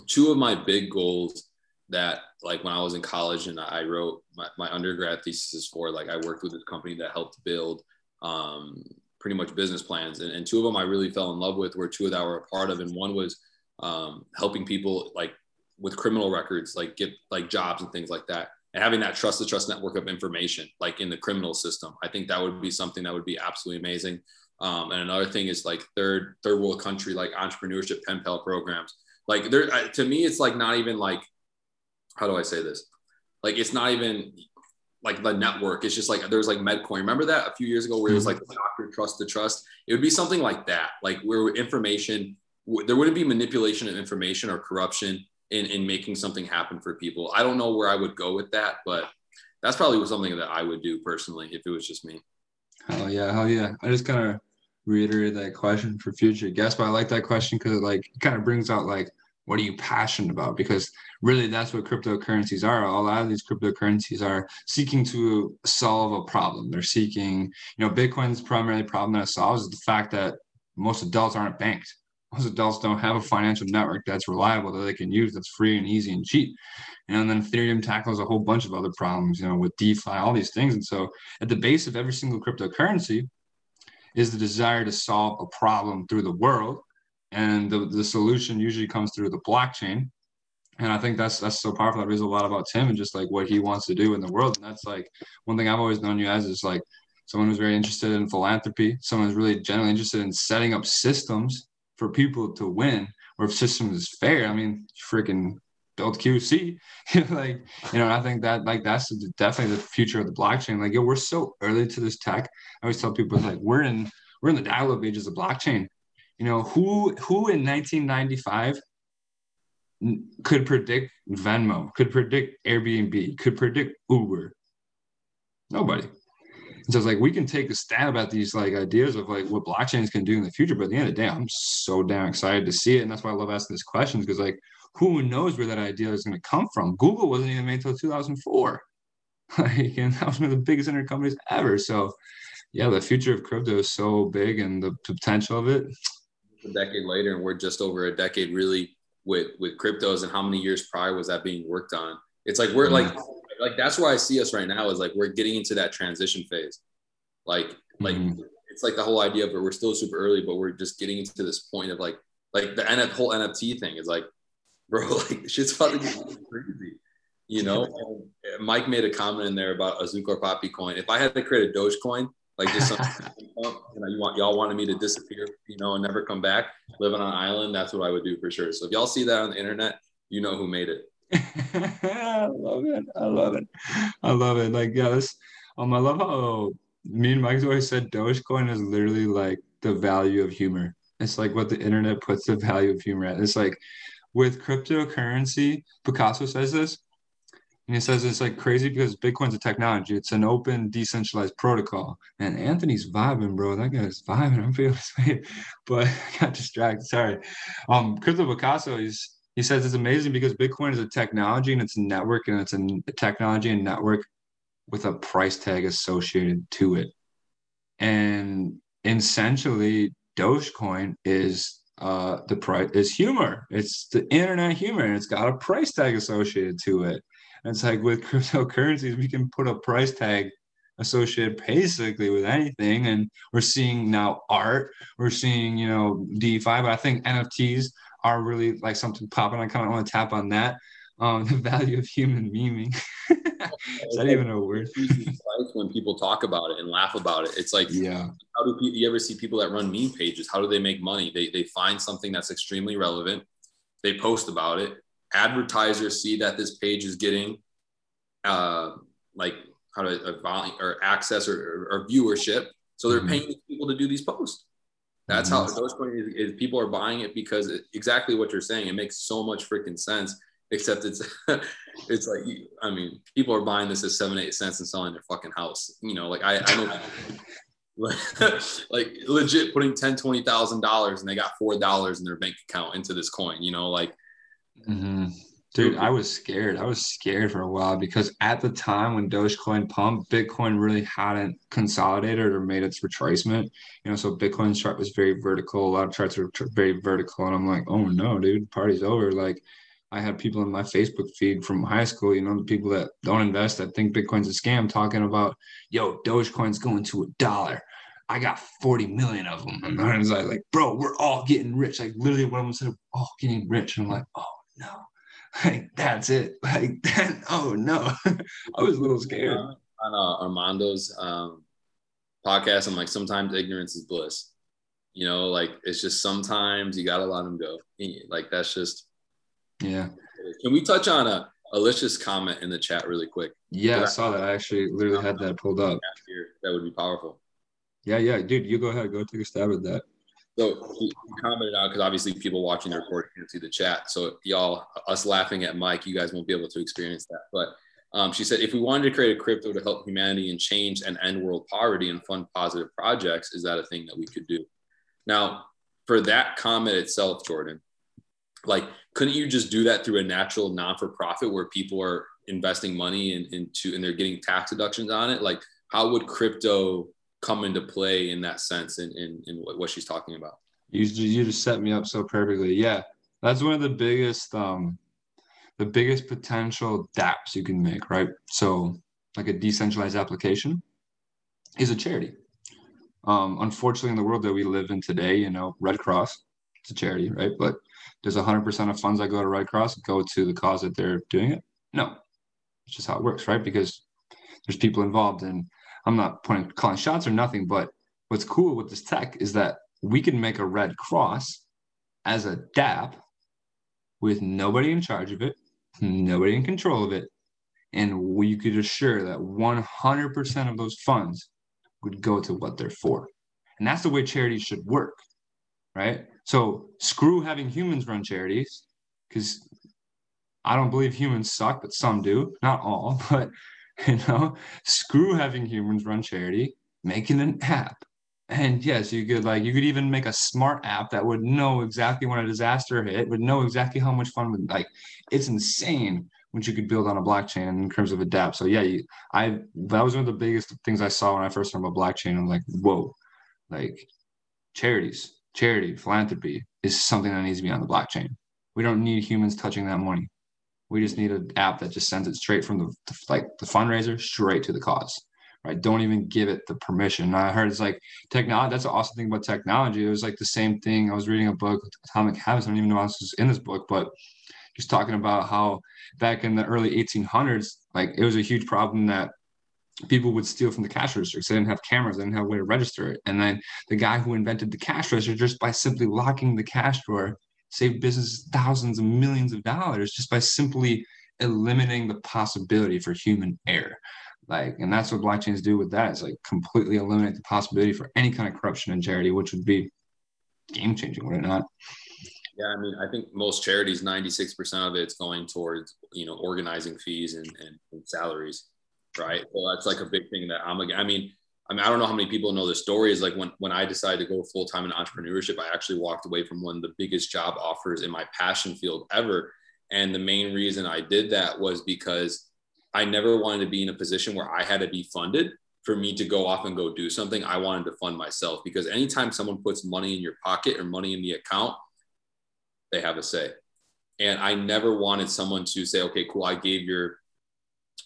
Speaker 2: two of my big goals that like when I was in college and I wrote my, my undergrad thesis for, like I worked with a company that helped build um, pretty much business plans. And, and, two of them I really fell in love with were two that were a part of. And one was um, helping people like with criminal records, like get like jobs and things like that and having that trust the trust network of information like in the criminal system i think that would be something that would be absolutely amazing. Um, and another thing is like third third world country like entrepreneurship pen pal programs. Like there to me it's like not even like how do i say this? Like it's not even like the network. It's just like there's like medcoin. Remember that a few years ago where it was like mm-hmm. doctor trust the trust? It would be something like that like where information there wouldn't be manipulation of information or corruption in in making something happen for people. I don't know where I would go with that, but that's probably something that I would do personally if it was just me.
Speaker 1: Oh yeah, hell yeah. I just kind of reiterate that question for future guests, but I like that question because it like kind of brings out like what are you passionate about? Because really that's what cryptocurrencies are. A lot of these cryptocurrencies are seeking to solve a problem. They're seeking, you know, Bitcoin's primary problem that it solves is the fact that most adults aren't banked most adults don't have a financial network that's reliable that they can use that's free and easy and cheap. And then Ethereum tackles a whole bunch of other problems, you know, with DeFi, all these things. And so at the base of every single cryptocurrency is the desire to solve a problem through the world. And the, the solution usually comes through the blockchain. And I think that's that's so powerful. That reads a lot about Tim and just like what he wants to do in the world. And that's like one thing I've always known you as is like someone who's very interested in philanthropy, someone who's really generally interested in setting up systems for people to win or if system is fair. I mean, freaking build QC. [laughs] like, you know, I think that like that's definitely the future of the blockchain. Like, yo, we're so early to this tech. I always tell people like we're in we're in the dial-up ages of blockchain. You know, who who in 1995 could predict Venmo, could predict Airbnb, could predict Uber? Nobody so it's like we can take a stab at these like ideas of like what blockchains can do in the future. But at the end of the day, I'm so damn excited to see it. And that's why I love asking these questions because like who knows where that idea is going to come from? Google wasn't even made until 2004. [laughs] Like, and that was one of the biggest internet companies ever. So yeah, the future of crypto is so big and the potential of it.
Speaker 2: A decade later, and we're just over a decade really with with cryptos and how many years prior was that being worked on? It's like we're like mm-hmm. Like that's where I see us right now is like we're getting into that transition phase. Like like mm-hmm. it's like the whole idea of it. We're still super early, but we're just getting into this point of like like the NF, whole NFT thing is like, [laughs] bro, like shit's about to get [laughs] crazy. You know, and Mike made a comment in there about Azuki or Poppy coin. If I had to create a Dogecoin, like just some, you know, you want y'all wanted me to disappear, you know, and never come back, live on an island, that's what I would do for sure. So if y'all see that on the internet, you know who made it. [laughs]
Speaker 1: I love it. I love it. I love it. Like, yeah, this um, I love how me and Mike's always said Dogecoin is literally like the value of humor. It's like what the internet puts the value of humor at. It's like with cryptocurrency, Picasso says this, and he says it's like crazy because Bitcoin's a technology. It's an open, decentralized protocol. And Anthony's vibing, bro. That guy's vibing. I'm feeling [laughs] his But [laughs] I got distracted. Sorry. Um, Crypto Picasso, he's he says it's amazing because Bitcoin is a technology and it's a network and it's a technology and network with a price tag associated to it. And essentially, Dogecoin is uh, the price is humor. It's the internet humor, and it's got a price tag associated to it. And it's like with [laughs] cryptocurrencies, we can put a price tag associated basically with anything. And we're seeing now art, we're seeing, you know, DeFi, but I think NFTs are really like something popping. I kind of want to tap on that. Um, [laughs] the value of human memeing. [laughs] Is that even a word?
Speaker 2: when people talk about it and laugh about it, it's like,
Speaker 1: yeah.
Speaker 2: How do you ever see people that run meme pages? How do they make money? They they find something that's extremely relevant. They post about it. Advertisers see that this page is getting, uh, like how to a volume or access or, or, or viewership. So they're mm-hmm. paying people to do these posts. That's how Dogecoin is, is, People are buying it because it, exactly what you're saying. It makes so much freaking sense. Except it's [laughs] it's like I mean, people are buying this at seven eight cents and selling their fucking house. You know, like I, I know. [laughs] like legit putting ten twenty thousand dollars and they got four dollars in their bank account into this coin you know like
Speaker 1: mm-hmm. Dude, I was scared. I was scared for a while because at the time when Dogecoin pumped, Bitcoin really hadn't consolidated or made its retracement. You know, so Bitcoin's chart was very vertical. A lot of charts were very vertical, and I'm like, oh no, dude, party's over. Like, I had people in my Facebook feed from high school, you know, the people that don't invest that think Bitcoin's a scam, talking about, yo, Dogecoin's going to a dollar. I got 40 million of them. And I was like, like, bro, we're all getting rich. Like literally one of them said, all getting rich. And I'm like, oh no [laughs] like that's it. [laughs] Like that oh no, [laughs] I was a little scared. Uh,
Speaker 2: on uh, Armando's um, podcast, I'm like, sometimes ignorance is bliss. You know, like it's just sometimes you gotta let them go. Like that's just
Speaker 1: yeah.
Speaker 2: Can we touch on a Alicia's comment in the chat really quick?
Speaker 1: Yeah, I saw that. I actually literally had that pulled up.
Speaker 2: That would be powerful.
Speaker 1: Yeah, yeah, dude, you go ahead, go take a stab at that.
Speaker 2: So he commented out because obviously people watching the recording can't see the chat. So y'all, us laughing at Mike, you guys won't be able to experience that. But um, she said, if we wanted to create a crypto to help humanity and change and end world poverty and fund positive projects, is that a thing that we could do? Now, for that comment itself, Jordan, like, couldn't you just do that through a natural non-for-profit where people are investing money in, into and they're getting tax deductions on it? Like, how would crypto come into play in that sense in, in, in what she's talking about.
Speaker 1: You, you just set me up so perfectly. Yeah. That's one of the biggest, um, the biggest potential dApps you can make, right? So like a decentralized application is a charity. Um, unfortunately, in the world that we live in today, you know, Red Cross, it's a charity, right? But does 100% of funds that go to Red Cross go to the cause that they're doing it? No. It's just how it works, right? Because there's people involved and I'm not pointing calling shots or nothing, but what's cool with this tech is that we can make a red cross as a dApp with nobody in charge of it, nobody in control of it, and we could assure that 100% of those funds would go to what they're for. And that's the way charities should work, right? So screw having humans run charities because I don't believe humans suck, but some do, not all, [laughs] but [laughs] you know, screw having humans run charity, making an app. And yes, you could like you could even make a smart app that would know exactly when a disaster hit, would know exactly how much fun would like it's insane what you could build on a blockchain in terms of a dApp. So yeah, you, I that was one of the biggest things I saw when I first heard about blockchain. I'm like, whoa, like charities, charity, philanthropy is something that needs to be on the blockchain. We don't need humans touching that money. We just need an app that just sends it straight from the, the like the fundraiser straight to the cause right? Don't even give it the permission. I heard it's like technology. That's the awesome thing about technology. It was like the same thing. I was reading a book, Atomic Habits. I don't even know this is in this book, but just talking about how back in the early 1800s, like it was a huge problem that people would steal from the cash registers. They didn't have cameras, they didn't have a way to register it. And then the guy who invented the cash register, just by simply locking the cash drawer, saved businesses thousands and millions of dollars just by simply eliminating the possibility for human error. Like, and that's what blockchains do with that. It's like completely eliminate the possibility for any kind of corruption in charity, which would be game changing, would it not?
Speaker 2: Yeah, I mean, I think most charities, 96% of it's going towards, you know, organizing fees and, and, and salaries, right? So that's like a big thing that I'm I mean, I mean, I don't know how many people know the story is like when, when I decided to go full time in entrepreneurship, I actually walked away from one of the biggest job offers in my passion field ever. And the main reason I did that was because I never wanted to be in a position where I had to be funded for me to go off and go do something. I wanted to fund myself because anytime someone puts money in your pocket or money in the account, they have a say. And I never wanted someone to say, okay, cool, I gave your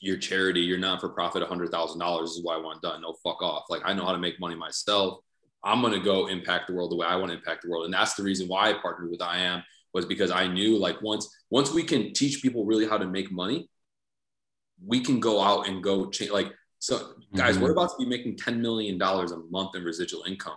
Speaker 2: your charity, your non-for-profit $100,000 is what I want done. No, fuck off. Like I know how to make money myself. I'm going to go impact the world the way I want to impact the world. And that's the reason why I partnered with IM was because I knew like once, once we can teach people really how to make money, we can go out and go change. Like, so guys, mm-hmm. we're about to be making $10 million a month in residual income.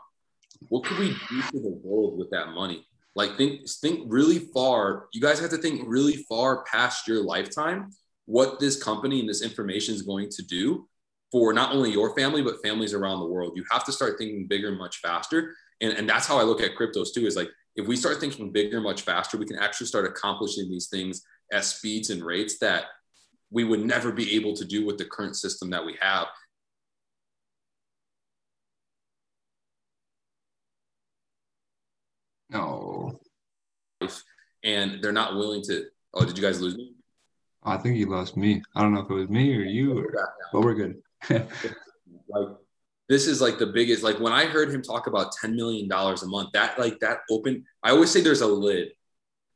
Speaker 2: What could we do for the world with that money? Like think, think really far. You guys have to think really far past your lifetime, what this company and this information is going to do for not only your family, but families around the world. You have to start thinking bigger, much faster. And, and that's how I look at cryptos too, is like, if we start thinking bigger, much faster, we can actually start accomplishing these things at speeds and rates that we would never be able to do with the current system that we have.
Speaker 1: No.
Speaker 2: And they're not willing to. Oh, did you guys lose me?
Speaker 1: I think you lost me. I don't know if it was me or you, or, but we're good. [laughs]
Speaker 2: like this is like the biggest. Like when I heard him talk about ten million dollars a month, that like that open. I always say there's a lid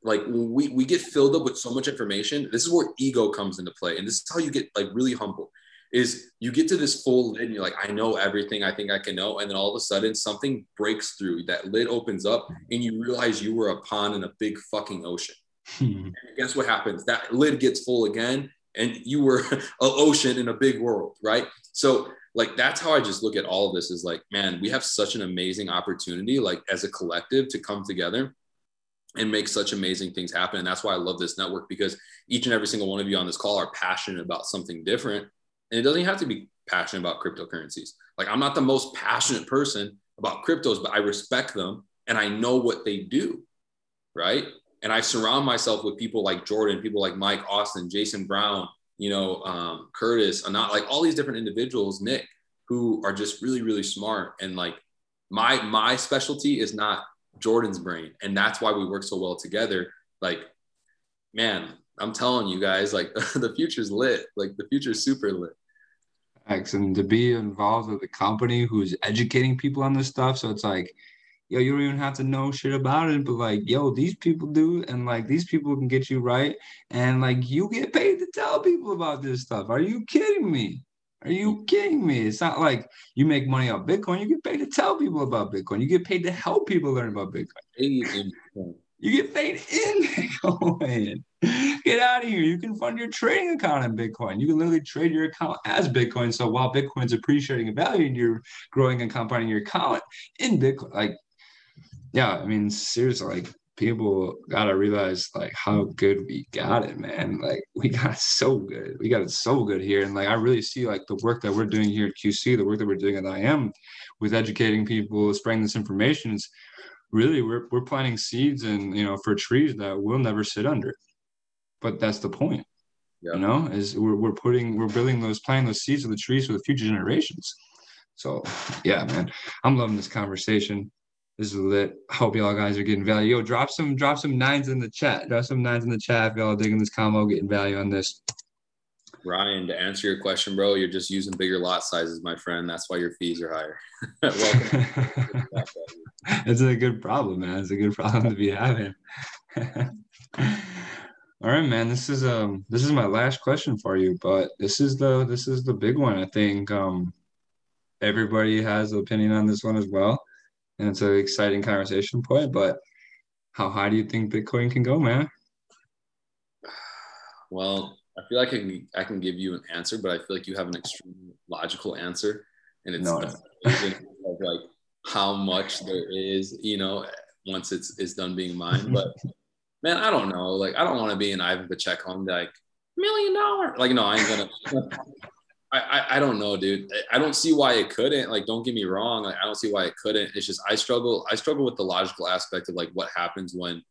Speaker 2: like we, we get filled up with so much information this is where ego comes into play and this is how you get like really humble is you get to this full lid and you're like i know everything i think i can know and then all of a sudden something breaks through that lid opens up mm-hmm. and you realize you were a pond in a big fucking ocean Hmm. and guess what happens that lid gets full again and you were [laughs] an ocean in a big world right so like that's how i just look at all of this is like man we have such an amazing opportunity like as a collective to come together and make such amazing things happen. And that's why I love this network because each and every single one of you on this call are passionate about something different. And it doesn't have to be passionate about cryptocurrencies. Like I'm not the most passionate person about cryptos, but I respect them and I know what they do. Right. And I surround myself with people like Jordan, people like Mike Austin, Jason Brown, you know, um, Curtis, and not like all these different individuals, Nick, who are just really, really smart. And like my my specialty is not Jordan's brain. And that's why we work so well together. Like, man, I'm telling you guys, like [laughs] the future's lit. Like the future's super lit.
Speaker 1: Thanks. And to be involved with a company who's educating people on this stuff. So it's like, yo, you don't even have to know shit about it, but like, yo, these people do, and like these people can get you right. And like you get paid to tell people about this stuff. Are you kidding me? Are you kidding me? It's not like you make money off Bitcoin. You get paid to tell people about Bitcoin. You get paid to help people learn about Bitcoin. You get paid in [laughs] Bitcoin. Get out of here. You can fund your trading account in Bitcoin. You can literally trade your account as Bitcoin. So while Bitcoin's appreciating in value and you're growing and compounding your account in Bitcoin, like, yeah, I mean, seriously, like people gotta realize like how good we got it, man. Like we got it [laughs] so good. We got it so good here. And like I really see like the work that we're doing here at QC, the work that we're doing at IM with educating people, spreading this information is really we're we're planting seeds and you know for trees that will never sit under. But that's the point. You know, is we're, we're putting we're building those planting those seeds of the trees for the future generations. So yeah, man, I'm loving this conversation. This is lit. Hope y'all guys are getting value. Yo, drop some drop some nines in the chat. Drop some nines in the chat if y'all digging this combo, getting value on this.
Speaker 2: Ryan, to answer your question, bro, you're just using bigger lot sizes, my friend. That's why your fees are higher. [laughs] Welcome. [laughs]
Speaker 1: it's a good problem, man. It's a good problem to be having. [laughs] All right, man. This is um this is my last question for you, but this is the this is the big one. I think um everybody has an opinion on this one as well and it's an exciting conversation point. But how high do you think Bitcoin can go, man?
Speaker 2: Well, I feel like I can, I can give you an answer, but I feel like you have an extremely logical answer, and it's no, no. like how much there is, you know, once it's it's done being mined. [laughs] But man, I don't know. Like, I don't want to be an Ivan Pacheco. I'm like, million dollar. Like, no, I ain't gonna. I, I, I don't know, dude. I don't see why it couldn't. Like, don't get me wrong. Like, I don't see why it couldn't. It's just I struggle. I struggle with the logical aspect of like what happens when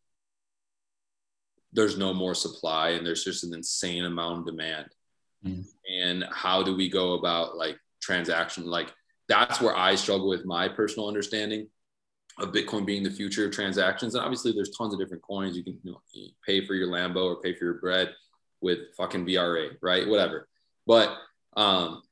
Speaker 2: there's no more supply and there's just an insane amount of demand. Mm. And how do we go about like transaction? Like, that's where I struggle with my personal understanding of Bitcoin being the future of transactions. And obviously, there's tons of different coins. You can you know, pay for your Lambo or pay for your bread with fucking VRA, right? Whatever. But um,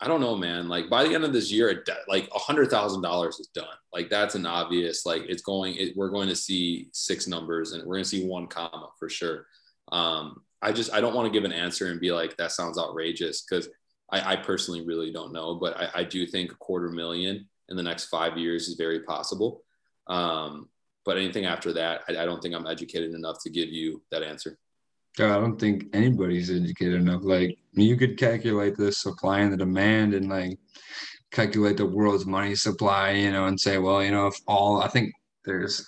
Speaker 2: I don't know, man. Like by the end of this year, like a hundred thousand dollars is done. Like that's an obvious. Like it's going. It, we're going to see six numbers, and we're going to see one comma for sure. Um, I just I don't want to give an answer and be like that sounds outrageous because I, I, personally really don't know, but I, I, do think a quarter million in the next five years is very possible. Um, but anything after that, I, I don't think I'm educated enough to give you that answer.
Speaker 1: I don't think anybody's educated enough. Like you could calculate the supply and the demand and like calculate the world's money supply, you know, and say, well, you know, if all I think there's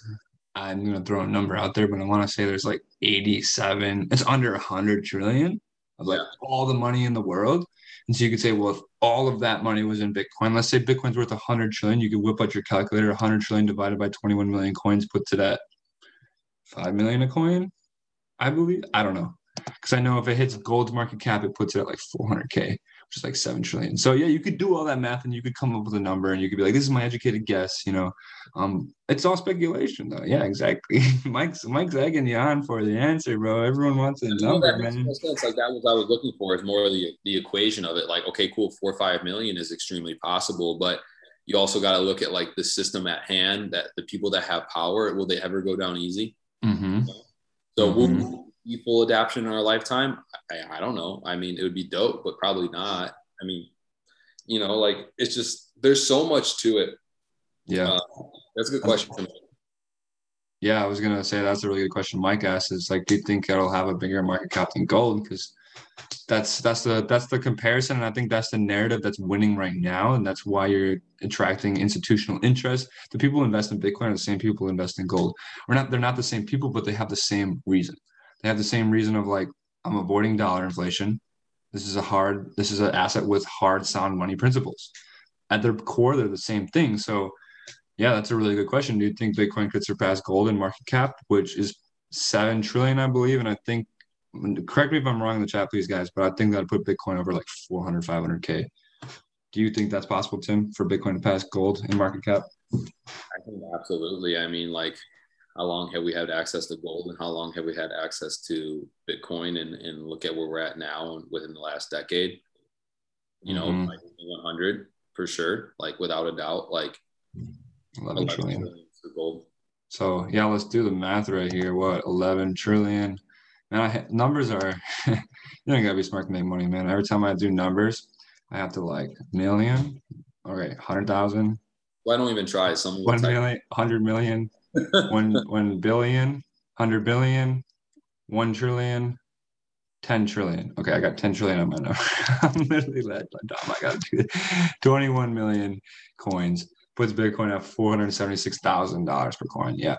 Speaker 1: I'm gonna throw a number out there, but I want to say there's like 87, it's under 100 trillion of like yeah. all the money in the world. And so you could say, well, if all of that money was in Bitcoin, let's say Bitcoin's worth 100 trillion, you could whip out your calculator, 100 trillion divided by 21 million coins put to that 5 million a coin. I believe. I don't know. Because I know if it hits gold's market cap, it puts it at like 400K, which is like 7 trillion. So yeah, you could do all that math and you could come up with a number and you could be like, this is my educated guess, you know. Um, it's all speculation though. Yeah, exactly. [laughs] Mike's Mike's egging you on for the answer, bro. Everyone wants a number,
Speaker 2: man. Sense. Like that was I was looking for is more the the equation of it. Like, okay, cool, four or five million is extremely possible, but you also got to look at like the system at hand that the people that have power will they ever go down easy mm-hmm. So mm-hmm be full adaptation in our lifetime? I, I don't know. I mean, it would be dope, but probably not. I mean, you know, like it's just there's so much to it.
Speaker 1: Yeah, uh,
Speaker 2: that's a good question.
Speaker 1: Yeah, I was gonna say that's a really good question. Mike asked is like, do you think it'll have a bigger market cap than gold? Because that's that's the that's the comparison, and I think that's the narrative that's winning right now, and that's why you're attracting institutional interest. The people who invest in Bitcoin are the same people who invest in gold. Not, they're not the same people, but they have the same reason. They have the same reason of like, I'm avoiding dollar inflation. This is a hard, this is an asset with hard, sound money principles. At their core, they're the same thing. So, yeah, that's a really good question. Do you think Bitcoin could surpass gold in market cap, which is seven trillion, I believe? And I think, correct me if I'm wrong in the chat, please, guys, but I think that'd put Bitcoin over like 400, 500K. Do you think that's possible, Tim, for Bitcoin to pass gold in market cap?
Speaker 2: I think absolutely. I mean, like, how long have we had access to gold and how long have we had access to Bitcoin and, and look at where we're at now and within the last decade, you know, mm-hmm. like 100 for sure, like without a doubt, like 11
Speaker 1: trillion. trillion gold. So yeah, let's do the math right here. What 11 trillion? Man, I, numbers are [laughs] you don't gotta be smart to make money, man. Every time I do numbers, I have to like million, okay, hundred thousand.
Speaker 2: Well, I don't even try. Some
Speaker 1: one million, hundred million, one [laughs] one billion, hundred billion, one trillion, ten trillion. Okay, I got ten trillion on my number. [laughs] I'm literally led by Dom. I got to do 21 million coins. Puts Bitcoin at four hundred seventy-six thousand dollars per coin. Yeah,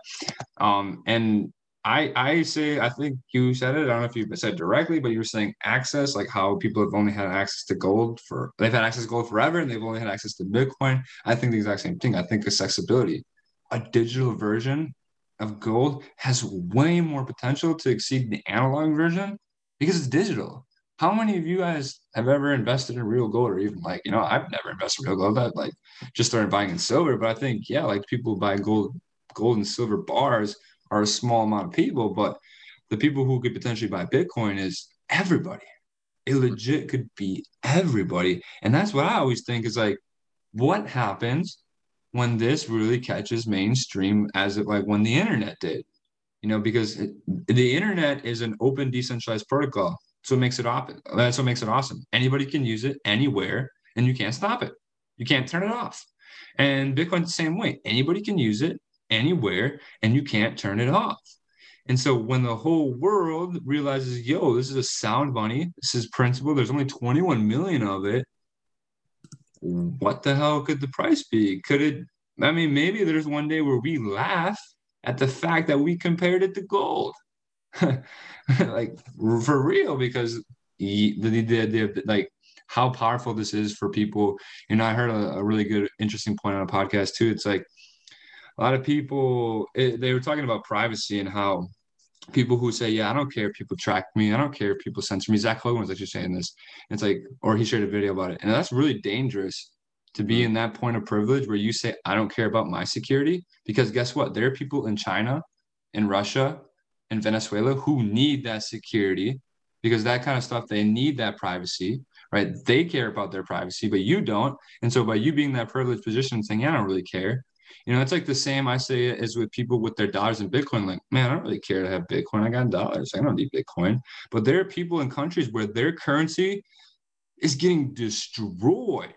Speaker 1: um, and I I say I think you said it. I don't know if you said directly, but you were saying access, like how people have only had access to gold for they've had access to gold forever, and they've only had access to Bitcoin. I think the exact same thing. I think accessibility a digital version of gold has way more potential to exceed the analog version because it's digital. How many of you guys have ever invested in real gold or even like, you know, I've never invested in real gold. I've like just started buying in silver, but I think, yeah, like people buy gold, gold and silver bars are a small amount of people, but the people who could potentially buy Bitcoin is everybody. It legit could be everybody. And that's what I always think is like, what happens when this really catches mainstream as it like when the internet did? You know because it, the internet is an open decentralized protocol. So it makes it open that's what makes it awesome. Anybody can use it anywhere and you can't stop it. You can't turn it off. And bitcoin's the same way. Anybody can use it anywhere and you can't turn it off and so when the whole world realizes yo this is a sound money this is principle there's only 21 million of it what the hell could the price be? Could it, I mean, maybe there's one day where we laugh at the fact that we compared it to gold. [laughs] like for real, because the, the, the, the, like how powerful this is for people. And I heard a, a really good, interesting point on a podcast too. It's like a lot of people, it, they were talking about privacy and how people who say, yeah, I don't care if people track me. I don't care if people censor me. Zach Hogan was actually saying this. It's like, or he shared a video about it. And that's really dangerous to be mm-hmm. in that point of privilege where you say, I don't care about my security. Because guess what? There are people in China, in Russia, in Venezuela who need that security because that kind of stuff, they need that privacy, right? They care about their privacy, but you don't. And so by you being that privileged position saying, yeah, I don't really care, you know, it's like the same I say as with people with their dollars in Bitcoin. Like, man, I don't really care to have Bitcoin. I got dollars. I don't need Bitcoin. But there are people in countries where their currency is getting destroyed,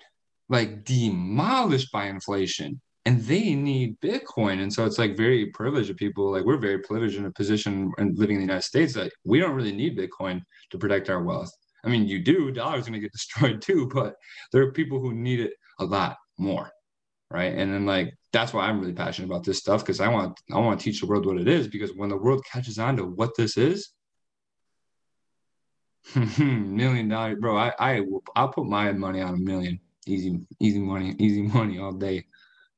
Speaker 1: like demolished by inflation. And they need Bitcoin. And so it's like very privileged of people. Like we're very privileged in a position and living in the United States that we don't really need Bitcoin to protect our wealth. I mean, you do, dollars going to get destroyed too, but there are people who need it a lot more right? And then like that's why i'm really passionate about this stuff because i want i want to teach the world what it is because when the world catches on to what this is [laughs] million dollar bro i i will i'll put my money on a million. Easy easy money easy [laughs] money all day.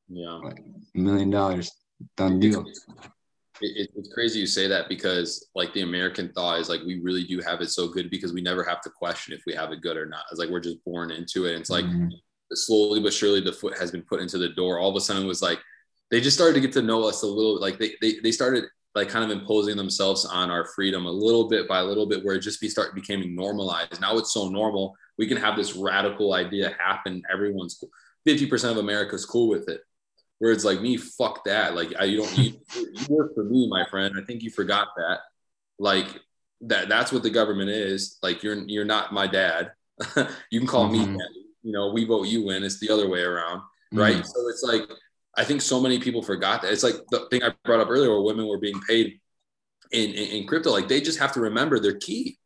Speaker 2: Yeah.
Speaker 1: Like a million dollars done deal.
Speaker 2: It, it's crazy you say that because like the american thought is like we really do have it so good because we never have to question if we have it good or not. It's like we're just born into it. And it's like mm-hmm slowly but surely the foot has been put into the door. All of a sudden it was like they just started to get to know us a little like they they, they started like kind of imposing themselves on our freedom a little bit by a little bit where it just be start becoming normalized. Now it's so normal. We can have this radical idea happen. Everyone's cool. 50% of America's cool with it. Where it's like me, fuck that. Like I, you don't you, you work for me, my friend. I think you forgot that. Like that that's what the government is. Like you're you're not my dad. [laughs] you can call mm-hmm. me daddy you know, we vote you win. It's the other way around, right? Mm. So it's like I think so many people forgot that. It's like the thing I brought up earlier, where women were being paid in, in, in crypto. Like they just have to remember their key.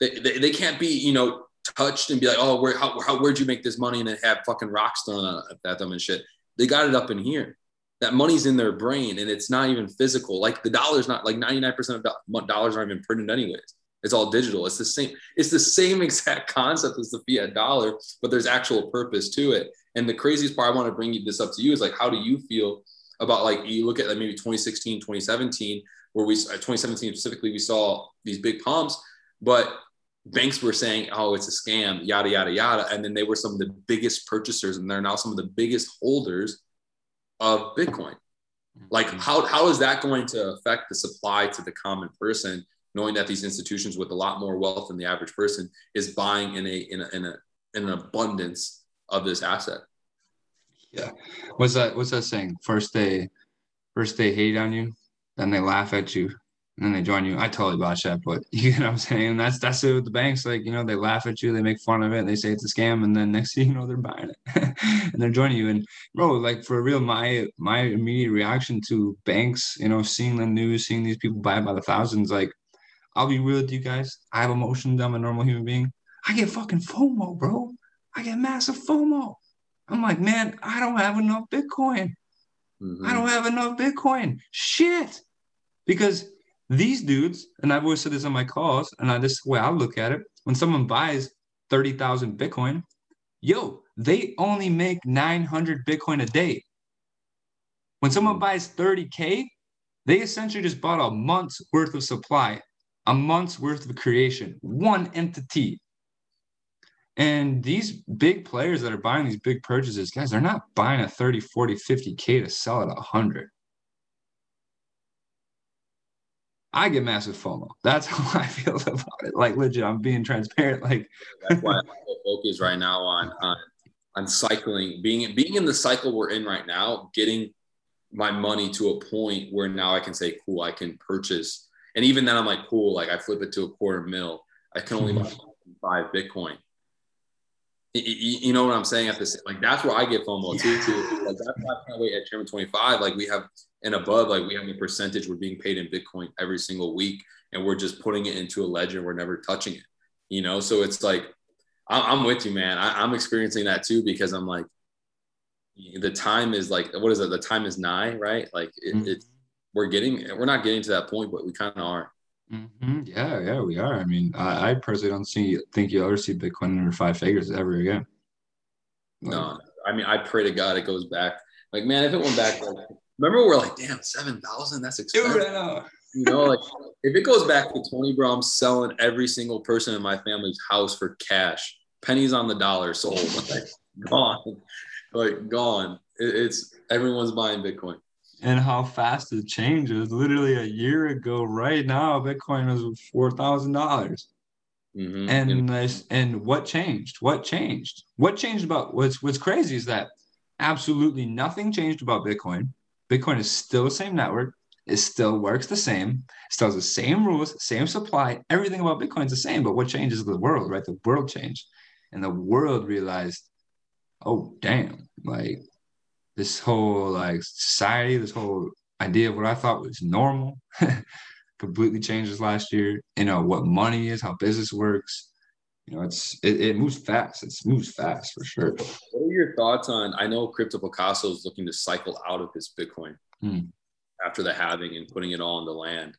Speaker 2: They, they, they can't be, you know, touched and be like, oh, where, how, how, where'd you make this money? And then have fucking rocks thrown at them and shit. They got it up in here. That money's in their brain and it's not even physical. Like the dollar's not like 99% of dollars aren't even printed anyways. It's all digital. It's the same. It's the same [laughs] exact concept as the fiat dollar, but there's actual purpose to it. And the craziest part, I want to bring this up to you is like, how do you feel about like you look at like maybe 2016, 2017, where we uh, 2017 specifically we saw these big pumps, but banks were saying, oh, it's a scam, yada yada yada, and then they were some of the biggest purchasers, and they're now some of the biggest holders of Bitcoin. Like, mm-hmm. how how is that going to affect the supply to the common person? Knowing that these institutions with a lot more wealth than the average person is buying in a in a, in, a, in an abundance of this asset.
Speaker 1: Yeah, what's that? What's that saying? First they, first they hate on you, then they laugh at you, and then they join you. I totally botched that, but [laughs] you know what I'm saying? That's that's it with the banks. Like, you know, they laugh at you, they make fun of it, they say it's a scam, and then next [laughs] thing you know, they're buying it [laughs] and they're joining you. And bro, like for real, my my immediate reaction to banks, you know, seeing the news, seeing these people buy by the thousands, like I'll be real with you guys. I have emotions. I'm a normal human being. I get fucking FOMO, bro. I get massive FOMO. I'm like, man, I don't have enough Bitcoin. Mm-hmm. I don't have enough Bitcoin. Shit. Because these dudes, and I've always said this on my calls, and I, this is the way I look at it. When someone buys 30,000 Bitcoin, yo, they only make 900 Bitcoin a day. When someone mm-hmm. buys 30K, they essentially just bought a month's worth of supply a month's worth of creation, one entity. And these big players that are buying these big purchases, guys, they're not buying a 30, 40, 50K to sell at 100. I get massive FOMO. That's [laughs] how I feel about it. Like legit, I'm being transparent. Like
Speaker 2: that's why [laughs] I focus right now on on on cycling, being being in the cycle we're in right now, getting my money to a point where now I can say, cool, I can purchase and even then, I'm like, cool. Like I flip it to a quarter mil. I can only buy [laughs] five Bitcoin. You know what I'm saying? At this, like that's where I get FOMO too. too. Like that's why I can't wait at Chairman 25. Like we have and above, like we have a percentage we're being paid in Bitcoin every single week, and we're just putting it into a ledger. We're never touching it. You know, so it's like I'm with you, man. I, am experiencing that too because I'm like, the time is like, what is it? The time is nigh, right? Like it, mm-hmm. it's we're getting we're not getting to that point, but we kind of are.
Speaker 1: Mm-hmm. Yeah, yeah, we are. I mean, I, I personally don't see think you'll ever see Bitcoin under five figures ever again.
Speaker 2: Like, no, I mean, I pray to God it goes back. Like, man, if it went back, like, remember we're like, damn, seven thousand, that's expensive. Dude, I know. You know, like if it goes back to 20, bro, I'm selling every single person in my family's house for cash. Pennies on the dollar sold. [laughs] Like gone. Like gone. It, it's everyone's buying Bitcoin.
Speaker 1: And how fast it changes. Literally a year ago, right now, Bitcoin was four thousand dollars. Mm-hmm. And this, and what changed? What changed? What changed about what's what's crazy is that absolutely nothing changed about Bitcoin. Bitcoin is still the same network. It still works the same, still has the same rules, same supply, everything about Bitcoin is the same. But what changes the world, right? The world changed. And the world realized, oh damn, like this whole like society, this whole idea of what I thought was normal [laughs] completely changes last year. You know, what money is, how business works. You know, it's it, it moves fast. It moves fast for sure.
Speaker 2: What are your thoughts on I know Crypto Picasso is looking to cycle out of his Bitcoin. Hmm after the halving and putting it all on the land.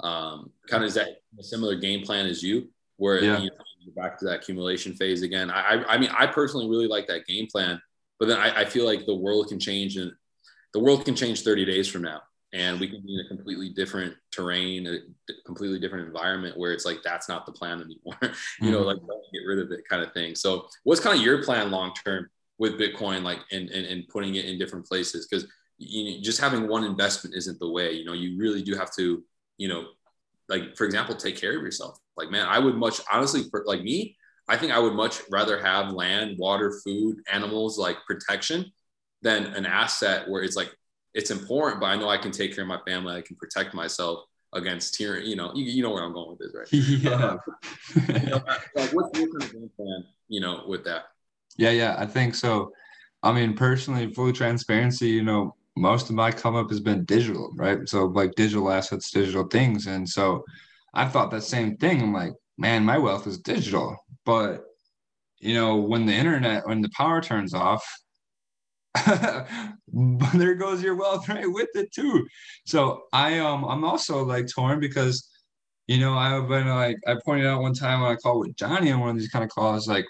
Speaker 2: Um, kind of is that a similar game plan as you, where yeah. you know, back to that accumulation phase again. I, I mean, I personally really like that game plan, but then I, I feel like the world can change and the world can change 30 days from now and we can be in a completely different terrain, a completely different environment where it's like that's not the plan anymore. [laughs] you know, mm-hmm. like get rid of it kind of thing. So, what's kind of your plan long term with Bitcoin, like and, and and putting it in different places? Because you know, just having one investment isn't the way. You know, you really do have to, you know, like for example, take care of yourself. Like, man, I would much honestly, for, like me, I think I would much rather have land, water, food, animals, like protection, than an asset where it's like it's important, but I know I can take care of my family. I can protect myself against tyranny. You know, you, you know where I'm going with this, right? [laughs] Yeah. you know, like, what's your kind of game plan? You know, with that.
Speaker 1: Yeah, yeah, I think so. I mean, personally, full transparency, you know, most of my come up has been digital, right? So like digital assets, digital things. And so I thought that same thing. I'm like, man, my wealth is digital. But you know, when the internet, when the power turns off, [laughs] there goes your wealth right with it too. So I um I'm also like torn because you know I've been like I pointed out one time when I called with Johnny on one of these kind of calls like,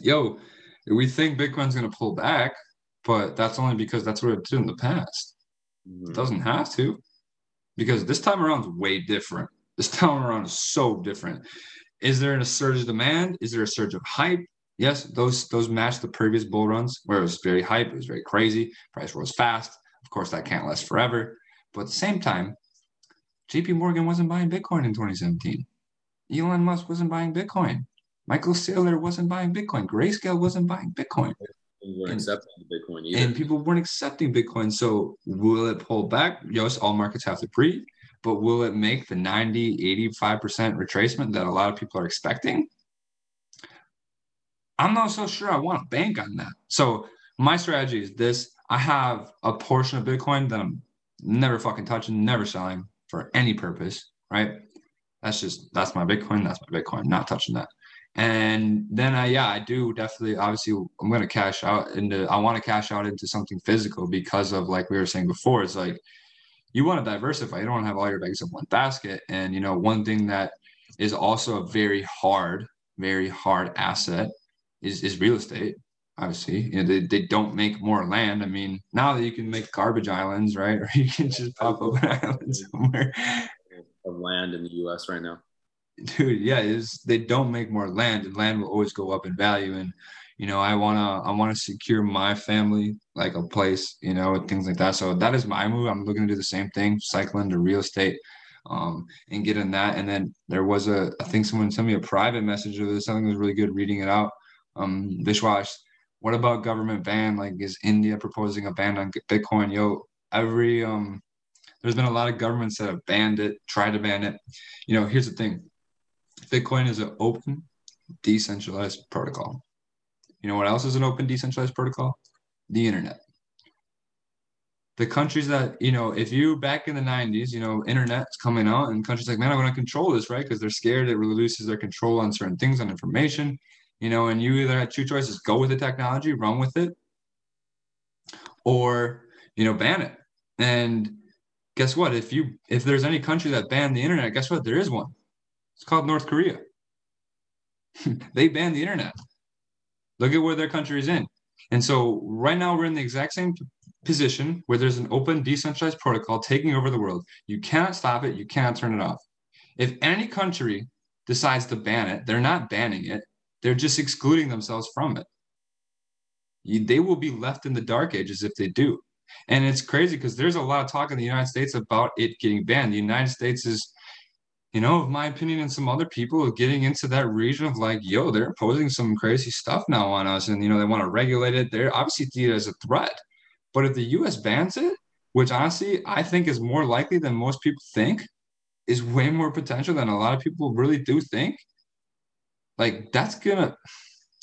Speaker 1: yo, we think Bitcoin's gonna pull back but that's only because that's what it did in the past. Mm-hmm. It doesn't have to, because this time around is way different. This [laughs] time around is so different. Is there a surge of demand? Is there a surge of hype? Yes, those those match the previous bull runs where it was very hype, it was very crazy, price rose fast. Of course, that can't last forever. But at the same time, JP Morgan wasn't buying Bitcoin in 2017. Elon Musk wasn't buying Bitcoin. Michael Saylor wasn't buying Bitcoin. Grayscale wasn't buying Bitcoin
Speaker 2: weren't and, accepting Bitcoin
Speaker 1: either. And people weren't accepting Bitcoin. So will it pull back? Yes, all markets have to breathe, but will it make the 90, 85% retracement that a lot of people are expecting? I'm not so sure I want to bank on that. So my strategy is this. I have a portion of Bitcoin that I'm never fucking touching, never selling for any purpose, right? That's just that's my Bitcoin. That's my Bitcoin. Not touching that. And then I, yeah, I do definitely, obviously, I'm going to cash out into, I want to cash out into something physical because of, like we were saying before, it's like you want to diversify. You don't want to have all your eggs in one basket. And, you know, one thing that is also a very hard, very hard asset is, is real estate. Obviously, you know, they, they don't make more land. I mean, now that you can make garbage islands, right? Or you can just pop up an island somewhere.
Speaker 2: Of land in the US right now
Speaker 1: dude yeah is they don't make more land and land will always go up in value and you know i want to i want to secure my family like a place you know things like that. So that is my move. I'm looking to do the same thing cycling to real estate um, and get in that. And then there was a i think someone sent me a private message of this something was really good reading it out. Um vishwash what about government ban? Like is india proposing a ban on bitcoin? Yo every um there's been a lot of governments that have banned it tried to ban it. You know here's the thing. Bitcoin is an open, decentralized protocol. You know what else is an open, decentralized protocol? The internet. The countries that, you know, if you back in the 90s, you know, internet's coming out and countries like, man, I want to control this, right? Because they're scared it reduces their control on certain things, on information, you know, and you either had two choices go with the technology, run with it, or, you know, ban it. And guess what? If you if there's any country that banned the internet, guess what? There is one. It's called North Korea. [laughs] they banned the internet. Look at where their country is in. And so right now we're in the exact same position where there's an open decentralized protocol taking over the world. You cannot stop it, you cannot turn it off. If any country decides to ban it, they're not banning it, they're just excluding themselves from it. They will be left in the dark ages if they do. And it's crazy because there's a lot of talk in the United States about it getting banned. The United States is, you know, of my opinion, and some other people getting into that region of like, yo, they're imposing some crazy stuff now on us. And, you know, they want to regulate it. They're obviously see it as a threat. But if the US bans it, which honestly I think is more likely than most people think, is way more potential than a lot of people really do think. Like that's gonna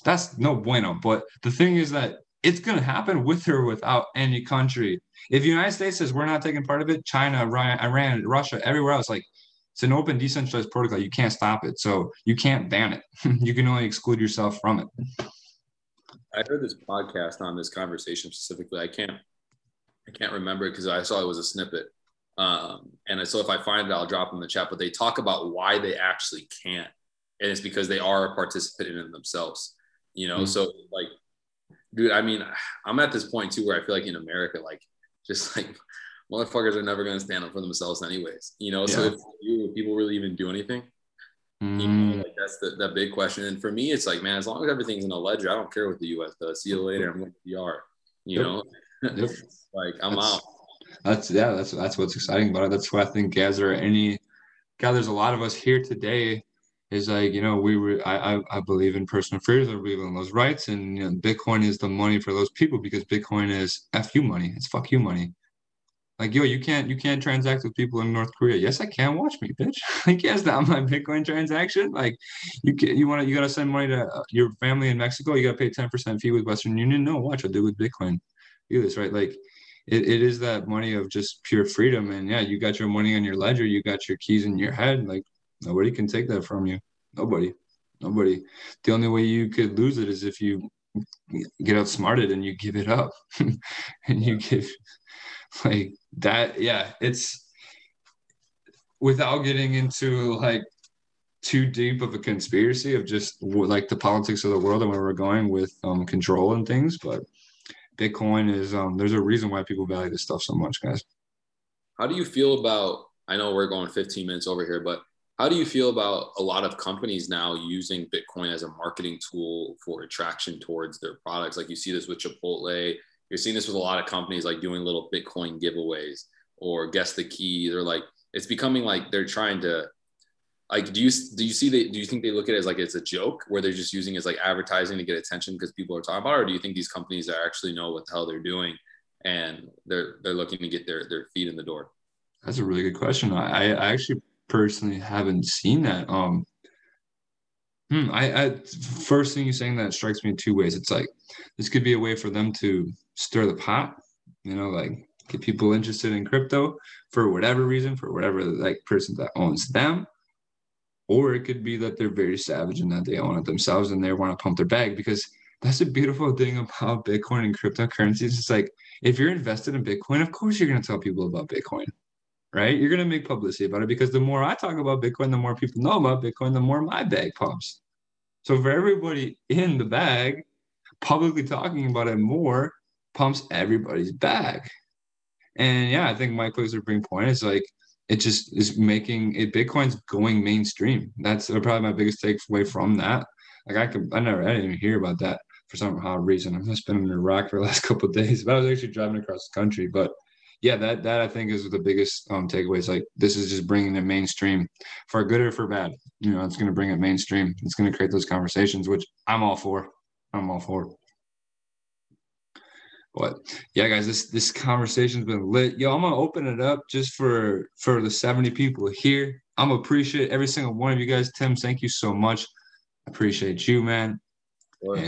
Speaker 1: that's no bueno. But the thing is that it's to happen with or without any country. If the United States says we're not taking part of it, China, Iran, Russia, everywhere else, like it's an open decentralized protocol. You can't stop it. So you can't ban it. [laughs] you can only exclude yourself from it.
Speaker 2: I heard this podcast on this conversation specifically. I can't, I can't remember because I saw it was a snippet. Um, and so if I find it, I'll drop in the chat. But they talk about why they actually can't, and it's because they are a participant in themselves. You know, mm-hmm. so like dude, I mean, I'm at this point too where I feel like in America, like just like motherfuckers are never gonna stand up for themselves anyways. You know, yeah. so if you people really even do anything? Mm. You know, mm. like that's the that big question. And for me, it's like, man, as long as everything's in a ledger, I don't care what the US does. See you later. I'm going to PR. You yep. know, [laughs] yep. like I'm
Speaker 1: that's,
Speaker 2: out.
Speaker 1: That's yeah, that's that's what's exciting about it. That's why I think are any God, there's a lot of us here today is like you know we were I, I, I believe in personal freedom I believe in those rights and you know, Bitcoin is the money for those people because Bitcoin is f you money it's fuck you money like yo you can't you can't transact with people in North Korea. Yes I can. Watch me bitch. [laughs] Like yes that my Bitcoin transaction. Like you can you want to you gotta send money to uh, your family in Mexico. You gotta pay ten percent fee with Western Union. No watch I'll do with Bitcoin. Do this right? Like it, it is that money of just pure freedom. And yeah you got your money on your ledger. You got your keys in your head. Like Nobody can take that from you. Nobody. Nobody. The only way you could lose it is if you get outsmarted and you give it up. [laughs] And you give [laughs] like that. Yeah, it's without getting into like too deep of a conspiracy of just like the politics of the world and where we're going with um, control and things. But Bitcoin is um, there's a reason why people value this stuff so much, guys.
Speaker 2: How do you feel about? I know we're going 15 minutes over here, but how do you feel about a lot of companies now using Bitcoin as a marketing tool for attraction towards their products? Like you see this with Chipotle, you're seeing this with a lot of companies like doing little Bitcoin giveaways or guess the key. They're like, it's becoming like they're trying to like do you do you see that do you think they look at it as like it's a joke where they're just using it as like advertising to get attention because people are talking about it, or do you think these companies are actually know what the hell they're doing and they're they're looking to get their their feet in the door
Speaker 1: that's a really good question i i actually personally haven't seen that. Um, hmm, I, I first thing you're saying that strikes me in two ways. It's like this could be a way for them to stir the pot, you know, like get people interested in crypto for whatever reason, for whatever like person that owns them. Or it could be that they're very savage and that they own it themselves and they want to pump their bag because that's a beautiful thing about Bitcoin and cryptocurrencies. It's like if you're invested in Bitcoin, of course you're going to tell people about Bitcoin right? You're going to make publicity about it because the more I talk about Bitcoin, the more people know about Bitcoin, the more my bag pumps. So for everybody in the bag, publicly talking about it more pumps everybody's bag. And yeah, I think a big point. It's like it just is making it Bitcoin's going mainstream. That's probably my biggest takeaway from that. Like I could I never I didn't even hear about that for some odd reason. I've just been in Iraq for the [laughs] last couple days, but I was actually driving across the country. But yeah, that that I think is the biggest um, takeaway. like this is just bringing it mainstream, for good or for bad. You know, it's going to bring it mainstream. It's going to create those conversations, which I'm all for. I'm all for. But yeah, guys, this this conversation's been lit. Yo, I'm gonna open it up just for for the 70 people here. I'm appreciate every single one of you guys. Tim, thank you so much. Appreciate you, man.